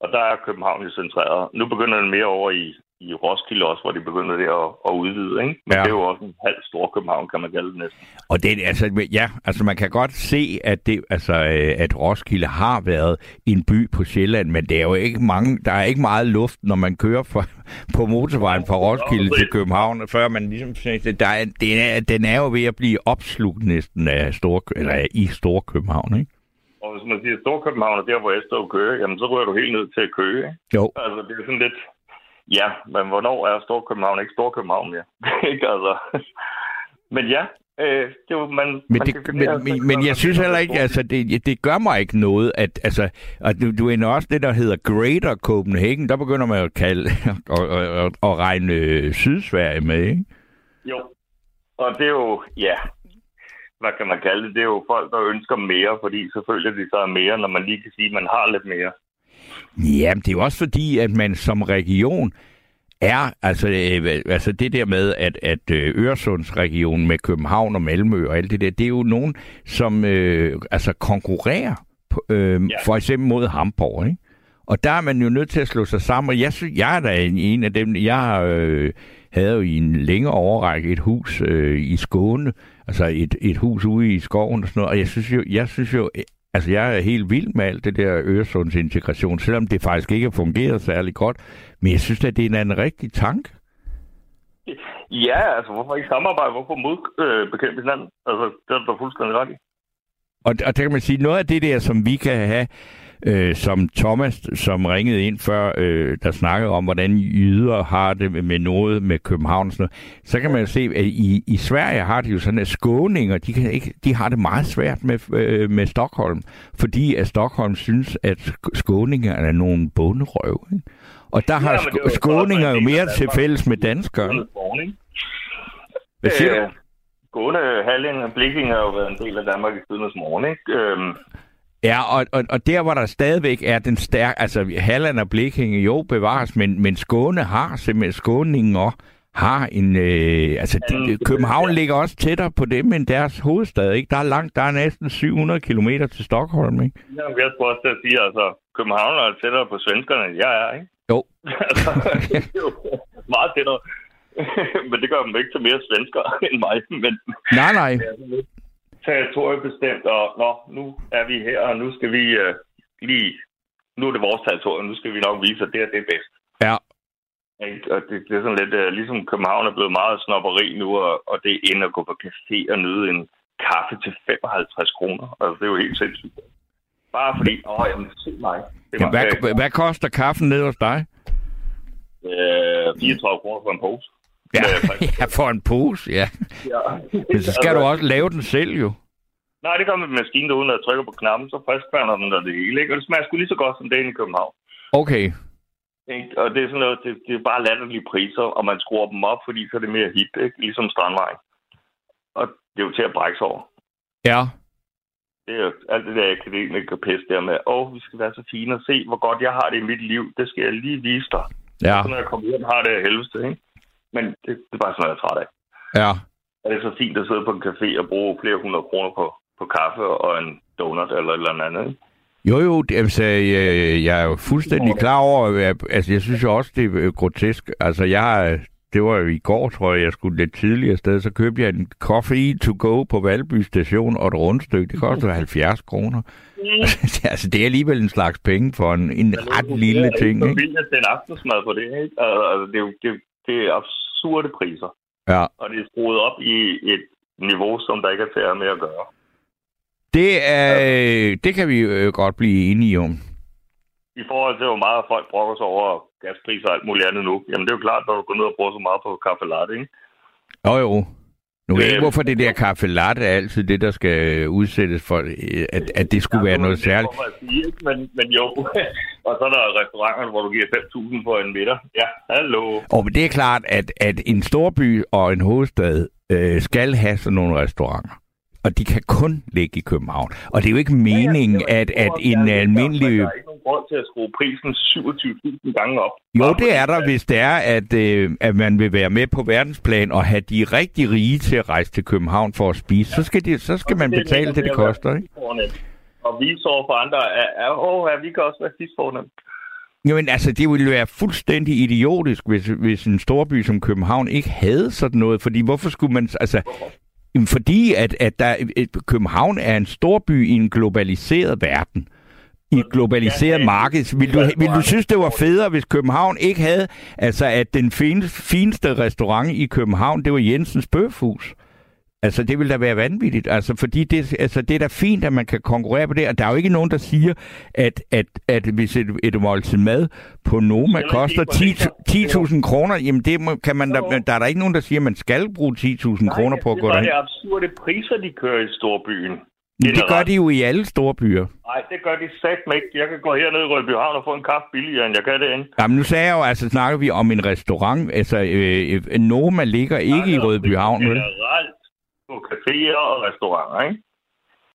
Og der er København jo centreret. Nu begynder den mere over i, i Roskilde også, hvor de begynder det at, at udvide. Ikke? Men Ja. det er jo også en halv stor København, kan man kalde det næsten. og det, altså, ja, altså man kan godt se, at, det, altså, øh, at Roskilde har været en by på Sjælland, men det er jo ikke mange, der er ikke meget luft, når man kører fra, på motorvejen fra Roskilde til København, før man ligesom der er, den, er, den er jo ved at blive opslugt næsten af stor, eller i Storkøbenhavn, ikke? Og hvis man siger Storkøbenhavn er der, hvor jeg står og kører, jamen så rører du helt ned til Køge. Ikke? Jo. Altså, det er sådan lidt... Ja, men hvornår er Storkøbenhavn ikke Storkøbenhavn mere? ikke altså... Men ja, øh, det er jo, man... Men, man det, men, men, men selv jeg synes heller ikke, altså det, det gør mig ikke noget, at altså, at du, du ender også det, der hedder Greater Copenhagen, der begynder man at kalde og, og, og, og regne øh, Sydsverige med, ikke? Jo, og det er jo, ja, hvad kan man kalde det? Det er jo folk, der ønsker mere, fordi selvfølgelig de så er mere, når man lige kan sige, at man har lidt mere. Ja, det er jo også fordi, at man som region er, altså, øh, altså det der med, at, at øh, Øresundsregionen med København og Malmø og alt det der, det er jo nogen, som øh, altså konkurrerer på, øh. Ja. for eksempel mod Hamburg, ikke? Og der er man jo nødt til at slå sig sammen, og jeg, synes, jeg er da en, en af dem, jeg øh, havde jo i en længere overrække et hus øh, i Skåne, altså et, et hus ude i skoven og sådan noget, og jeg synes jo, jeg synes jo Altså, jeg er helt vild med alt det der Øresunds integration, selvom det faktisk ikke har fungeret særlig godt. Men jeg synes, at det er en rigtig tanke. Ja, altså hvorfor ikke samarbejde? Hvorfor modbekæmpe hinanden? Altså, det er du fuldstændig ret i. Og, og der kan man sige, noget af det der, som vi kan have øh, som Thomas, som ringede ind før, øh, der snakkede om, hvordan jyder har det med noget med København og sådan noget, så kan man se, at i, i Sverige har de jo sådan, at skåninger, de, kan ikke, de har det meget svært med, øh, med Stockholm, fordi at Stockholm synes, at skåninger er nogle bunderøv. Ikke? Og der har sk- skåninger jo mere til fælles med danskere. Hvad siger du? Øh, Skåne, Halling og Blikking har jo været en del af Danmark i siden af morgen, ikke? Øhm, Ja, og, og, og der, hvor der stadigvæk er den stærke... Altså, Halland og Blekinge jo bevares, men, men Skåne har simpelthen... Skåningen og har en... Øh, altså, de, København ligger også tættere på dem end deres hovedstad, ikke? Der er langt... Der er næsten 700 km til Stockholm, ikke? ja, jeg skulle også at sige, altså, København er tættere på svenskerne, end jeg er, ikke? Jo. altså, det er jo meget tættere. men det gør dem ikke til mere svensker end mig. Men Nej, nej. Er territoriebestemt, og nå, nu er vi her, og nu skal vi øh, lige... Nu er det vores territorium, nu skal vi nok vise, at det er det er bedst. Ja. Og det, det er sådan lidt, uh, ligesom København er blevet meget snopperi nu, og, og det er inde at gå på café og nyde en kaffe til 55 kroner. Altså, det er jo helt sindssygt. Bare fordi, åh, jamen, se mig. Det Ja, hvad, hvad koster kaffen ned hos dig? øh, 34 kroner for en pose. Ja, ja for en pose, ja. ja. Men så skal du også lave den selv, jo. Nej, det gør man med maskinen, uden at trykke på knappen, så friskværner den der det hele. Ikke? Og det smager sgu lige så godt som det i København. Okay. Ikke? Og det er sådan noget, det, det er bare latterlige priser, og man skruer dem op, fordi så er det mere hip, ikke? ligesom Strandvejen. Og det er jo til at brække sig over. Ja. Det er jo alt det der akademiker pis der med, åh, vi skal være så fine og se, hvor godt jeg har det i mit liv. Det skal jeg lige vise dig. Ja. Så når jeg kommer hjem, har det af helveste, ikke? Men det, det er bare sådan noget, jeg er træt af. Ja. Og det er så fint at sidde på en café og bruge flere hundrede kroner på, på kaffe og en donut eller et eller andet. Ikke? Jo, jo, altså, jeg, jeg er jo fuldstændig klar over, at, altså, jeg synes jo også, det er øh, grotesk. Altså, jeg, det var jo i går, tror jeg, jeg skulle lidt tidligere sted, så købte jeg en coffee to go på Valby station og et rundstykke. Det koster 70 kroner. altså, det er alligevel en slags penge for en, en ret lille ting, det er en aftensmad på det, ikke? Altså, det, er jo, det, det er absurde priser. Ja. Og det er skruet op i et niveau, som der ikke er at med at gøre. Det, er, det kan vi øh, godt blive enige om. I forhold til, hvor meget folk brokker sig over gaspriser og alt muligt andet nu, jamen det er jo klart, når du går ned og bruger så meget på kaffe latte, ikke? Jo, jo. Nu ved jeg ikke, Øh, hvorfor det der kaffe latte er altid det, der skal udsættes for, øh, at, at det skulle være noget særligt. Sige, men, men jo. og så er der restauranter, hvor du giver 5.000 for en middag. Ja, hallo. Og det er klart, at, at en storby og en hovedstad øh, skal have sådan nogle restauranter. Og de kan kun ligge i København. Og det er jo ikke meningen, at, at en almindelig... Der er ikke nogen grund til at skrue prisen 27.000 gange op. Jo, det er der, hvis det er, at, øh, at man vil være med på verdensplan og have de rigtig rige til at rejse til København for at spise. Så skal, de, så skal man det betale det, det koster. Ikke? Og vi så for andre, at, åh, ja, vi kan også være tidsfornemt. Jamen altså, det ville være fuldstændig idiotisk, hvis, hvis en storby som København ikke havde sådan noget. Fordi hvorfor skulle man... Altså, Jamen, fordi at, at der, et, København er en storby i en globaliseret verden. I et globaliseret marked. Vil du, vil du synes, det var federe, hvis København ikke havde... Altså, at den fineste, fineste restaurant i København, det var Jensens Bøfhus. Altså, det vil da være vanvittigt. Altså, fordi det, altså, det er da fint, at man kan konkurrere på det. Og der er jo ikke nogen, der siger, at, at, at hvis et, et måltid mad på Noma ikke koster imponere. 10 10.000 kroner, jamen det må, kan man da, der er der ikke nogen, der siger, at man skal bruge 10.000 kroner på at gå det derind. er det absurde priser, de kører i storbyen. Men det gør de jo i alle store byer. Nej, det gør de sagt ikke. Jeg kan gå herned i Rødbyhavn og få en kaffe billigere, end jeg kan derinde. Jamen nu sagde jeg jo, altså snakker vi om en restaurant. Altså, øh, øh, Noma ligger ikke i Rødby Havn, vel? Generelt på caféer og restauranter, ikke?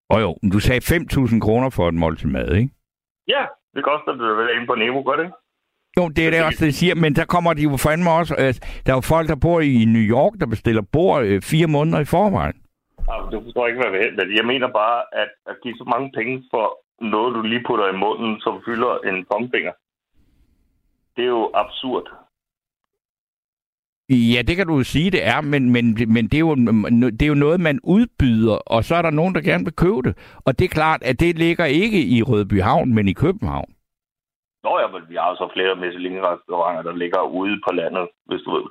Og jo, du sagde 5.000 kroner for et måltid mad, ikke? Ja, det koster det vel inde på Nemo, gør det? Jo, det er det også, det siger, men der kommer de jo fandme også... Øh, der er jo folk, der bor i New York, der bestiller bord øh, fire måneder i forvejen. Jamen, du forstår ikke, hvad jeg vil. Jeg mener bare, at at give så mange penge for noget, du lige putter i munden, som fylder en tomfinger. Det er jo absurd. Ja, det kan du jo sige, det er, men, men, men det, er jo, det er jo noget, man udbyder, og så er der nogen, der gerne vil købe det. Og det er klart, at det ligger ikke i Rødby Havn, men i København. Nå ja, men vi har så flere Michelin-restauranter, der ligger ude på landet, hvis du ved.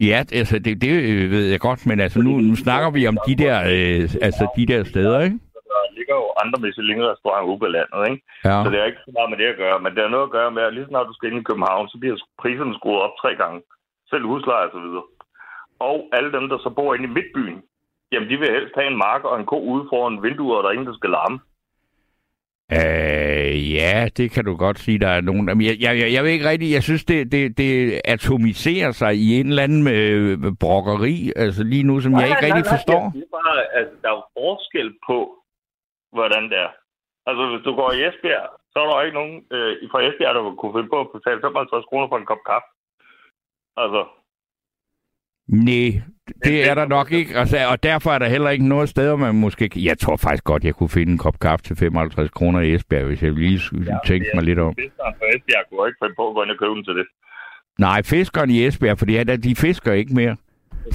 Ja, altså det, det øh, ved jeg godt, men altså nu, nu snakker vi om de der, øh, altså de der steder, ikke? Er ligger jo andre Michelin-restauranter ude på landet, ikke? Ja. Så det er ikke så meget med det at gøre, men det har noget at gøre med, at lige snart du skal ind i København, så bliver priserne skruet op tre gange. Selv husleje og så videre. Og alle dem, der så bor inde i midtbyen, jamen de vil helst have en mark og en ko ude foran vinduer, og der er ingen, der skal larme. Øh, ja, det kan du godt sige, der er nogen. Jamen, jeg, jeg, jeg ved ikke rigtigt, jeg synes, det, det, det atomiserer sig i en eller anden øh, brokkeri, altså lige nu, som jeg ikke rigtig forstår. Det er bare, altså, der er forskel på, hvordan det er. Altså, hvis du går i Esbjerg, så er der ikke nogen øh, fra Esbjerg, der kunne finde på at betale 55 kroner for en kop kaffe. Altså, Nej, det er der nok ikke. Altså, og derfor er der heller ikke noget sted, hvor man måske... Jeg tror faktisk godt, jeg kunne finde en kop kaffe til 55 kroner i Esbjerg, hvis jeg lige ja, tænke mig lidt om. Fiskeren fra Esbjerg kunne ikke finde på at gå ind og købe den til det. Nej, fiskeren i Esbjerg, fordi de fisker ikke mere.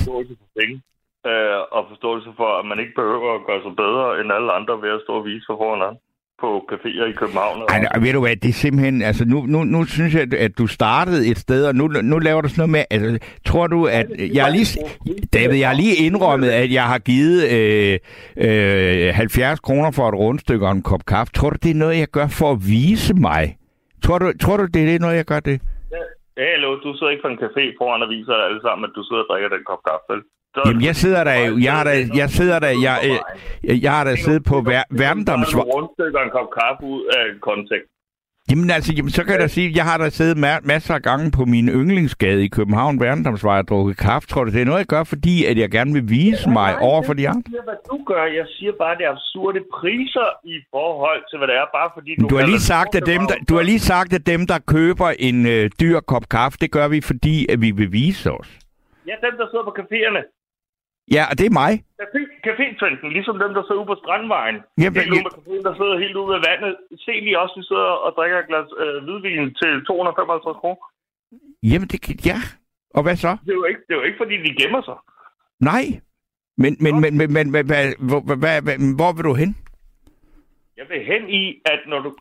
For penge. Øh, og forståelse for, at man ikke behøver at gøre sig bedre end alle andre ved at stå og vise sig foran andre på caféer i København. Ej, nej, ved du hvad, det er simpelthen, altså nu, nu, nu synes jeg, at du startede et sted, og nu, nu laver du sådan noget med, altså, tror du, at, jeg har lige, David, jeg har lige indrømmet, at jeg har givet øh, øh, 70 kroner for et rundstykke og en kop kaffe. Tror du, det er noget, jeg gør for at vise mig? Tror du, tror du det er noget, jeg gør det? Ja, hallo, du sidder ikke på en café foran og viser alle sammen, at du sidder og drikker den kop kaffe? Så, Jamen, jeg sidder der jo, jeg da, jeg sidder der, jeg, jeg, jeg har da siddet på ver, Værndoms... Du en kop kaffe ud af kontekst. Jamen altså, jamen, så kan jeg da sige, jeg har da siddet ma- masser af gange på min yndlingsgade i København, Værndomsvej, og drukket kaffe. Tror du, det er noget, jeg gør, fordi at jeg gerne vil vise ja, mig nej, over for de andre? Jeg siger, hvad du gør. Jeg siger bare, det er absurde priser i forhold til, hvad det er, bare fordi du... Du har lige sagt, at dem, der, du har lige sagt, at dem, der køber en øh, dyr kop kaffe, det gør vi, fordi at vi vil vise os. Ja, dem, der sidder på caféerne. Ja, og det er mig. Café-trenden, ligesom dem, der sidder ude på Strandvejen. Ja, helt ude med caféen, der sidder helt ude ved vandet. Se lige også, vi sidder og drikker et glas øh, hvidvin til 255 kroner. Jamen, det kan... Ja. Og hvad så? Det er jo ikke, det er jo ikke fordi de gemmer sig. Nej. Men, men, men, men, men, men hvad, hvor, hvad, hvor vil du hen? Jeg vil hen i, at når du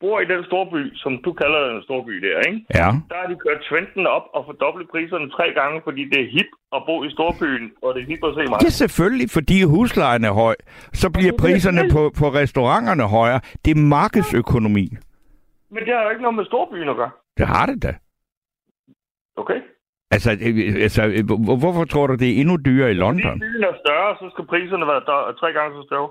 bor i den storby, som du kalder en storby der, ikke? Ja. Der har de kørt trenden op og fordoblet priserne tre gange, fordi det er hip at bo i storbyen, og det er hip at se mig. Det er selvfølgelig, fordi huslejen er høj. Så bliver priserne på, på restauranterne højere. Det er markedsøkonomi. Men det har jo ikke noget med storbyen at gøre. Det har det da. Okay. Altså, altså, hvorfor tror du, det er endnu dyrere i London? Fordi byen er større, så skal priserne være der, tre gange så større.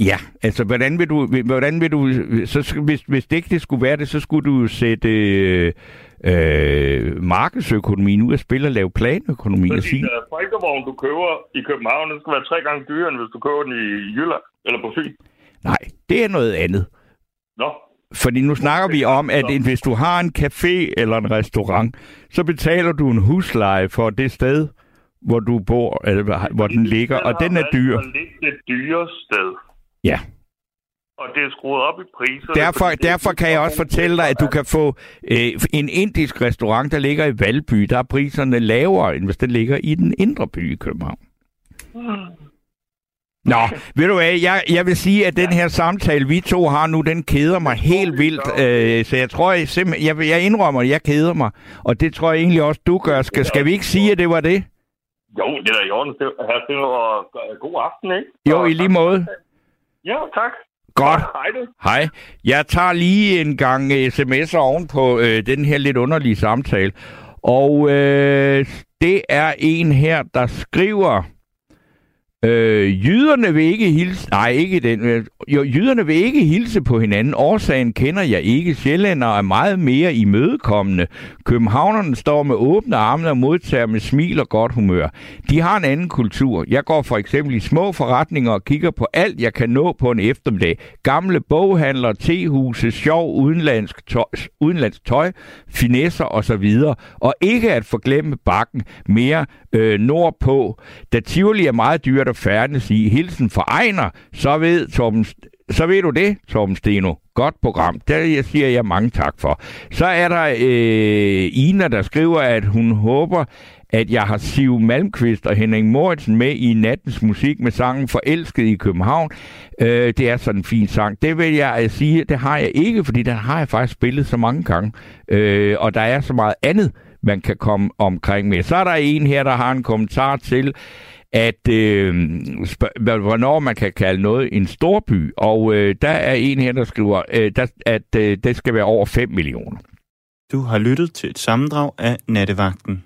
Ja, altså hvordan vil du, hvordan vil du så hvis, hvis det ikke det skulle være det, så skulle du sætte øh, markedsøkonomien ud af spil og lave planøkonomi. Fordi og sige... der folkevogn, du køber i København, den skal være tre gange dyrere, end hvis du køber den i Jylland eller på Fyn. Nej, det er noget andet. Nå. Fordi nu snakker vi om, at hvis du har en café eller en restaurant, så betaler du en husleje for det sted, hvor du bor, eller hvor den ligger, og den er dyr. Det er det dyre sted. Ja. Og det er skruet op i priser. Derfor, derfor kan jeg også fortælle dig, at du kan få øh, en indisk restaurant, der ligger i Valby. Der er priserne lavere, end hvis den ligger i den indre by i København. Hmm. Nå, ved du hvad, jeg, jeg vil sige, at den her samtale, vi to har nu, den keder mig helt vildt. Øh, så jeg tror jeg simpelthen, jeg, jeg indrømmer, at jeg keder mig. Og det tror jeg egentlig også, du gør. Skal, skal vi ikke sige, at det var det? Jo, det er da i orden. Her det god aften, ikke? Jo, i lige måde. Ja, tak. Godt. Hej du. Hej. Jeg tager lige en gang sms'er oven på øh, den her lidt underlige samtale. Og øh, det er en her, der skriver... Øh, jyderne vil ikke hilse... Nej, ikke den. Jo, jyderne vil ikke hilse på hinanden. Årsagen kender jeg ikke. Sjællænder er meget mere imødekommende. Københavnerne står med åbne arme og modtager med smil og godt humør. De har en anden kultur. Jeg går for eksempel i små forretninger og kigger på alt, jeg kan nå på en eftermiddag. Gamle boghandler, tehuse, sjov udenlandsk tøj, udenlandsk tøj finesser osv. Og ikke at forglemme bakken mere øh, nordpå. Da Tivoli er meget dyrt at færdes i. Hilsen fra Ejner, så ved, Torben, så ved du det, Torben Steno. Godt program. Det siger jeg mange tak for. Så er der øh, Ina, der skriver, at hun håber, at jeg har Siv Malmqvist og Henning Moritsen med i nattens musik med sangen Forelsket i København. Øh, det er sådan en fin sang. Det vil jeg øh, sige, det har jeg ikke, fordi den har jeg faktisk spillet så mange gange. Øh, og der er så meget andet, man kan komme omkring med. Så er der en her, der har en kommentar til, at øh, spørg, hvornår man kan kalde noget en storby. Og øh, der er en her, der skriver, øh, der, at øh, det skal være over 5 millioner. Du har lyttet til et sammendrag af Nattevagten.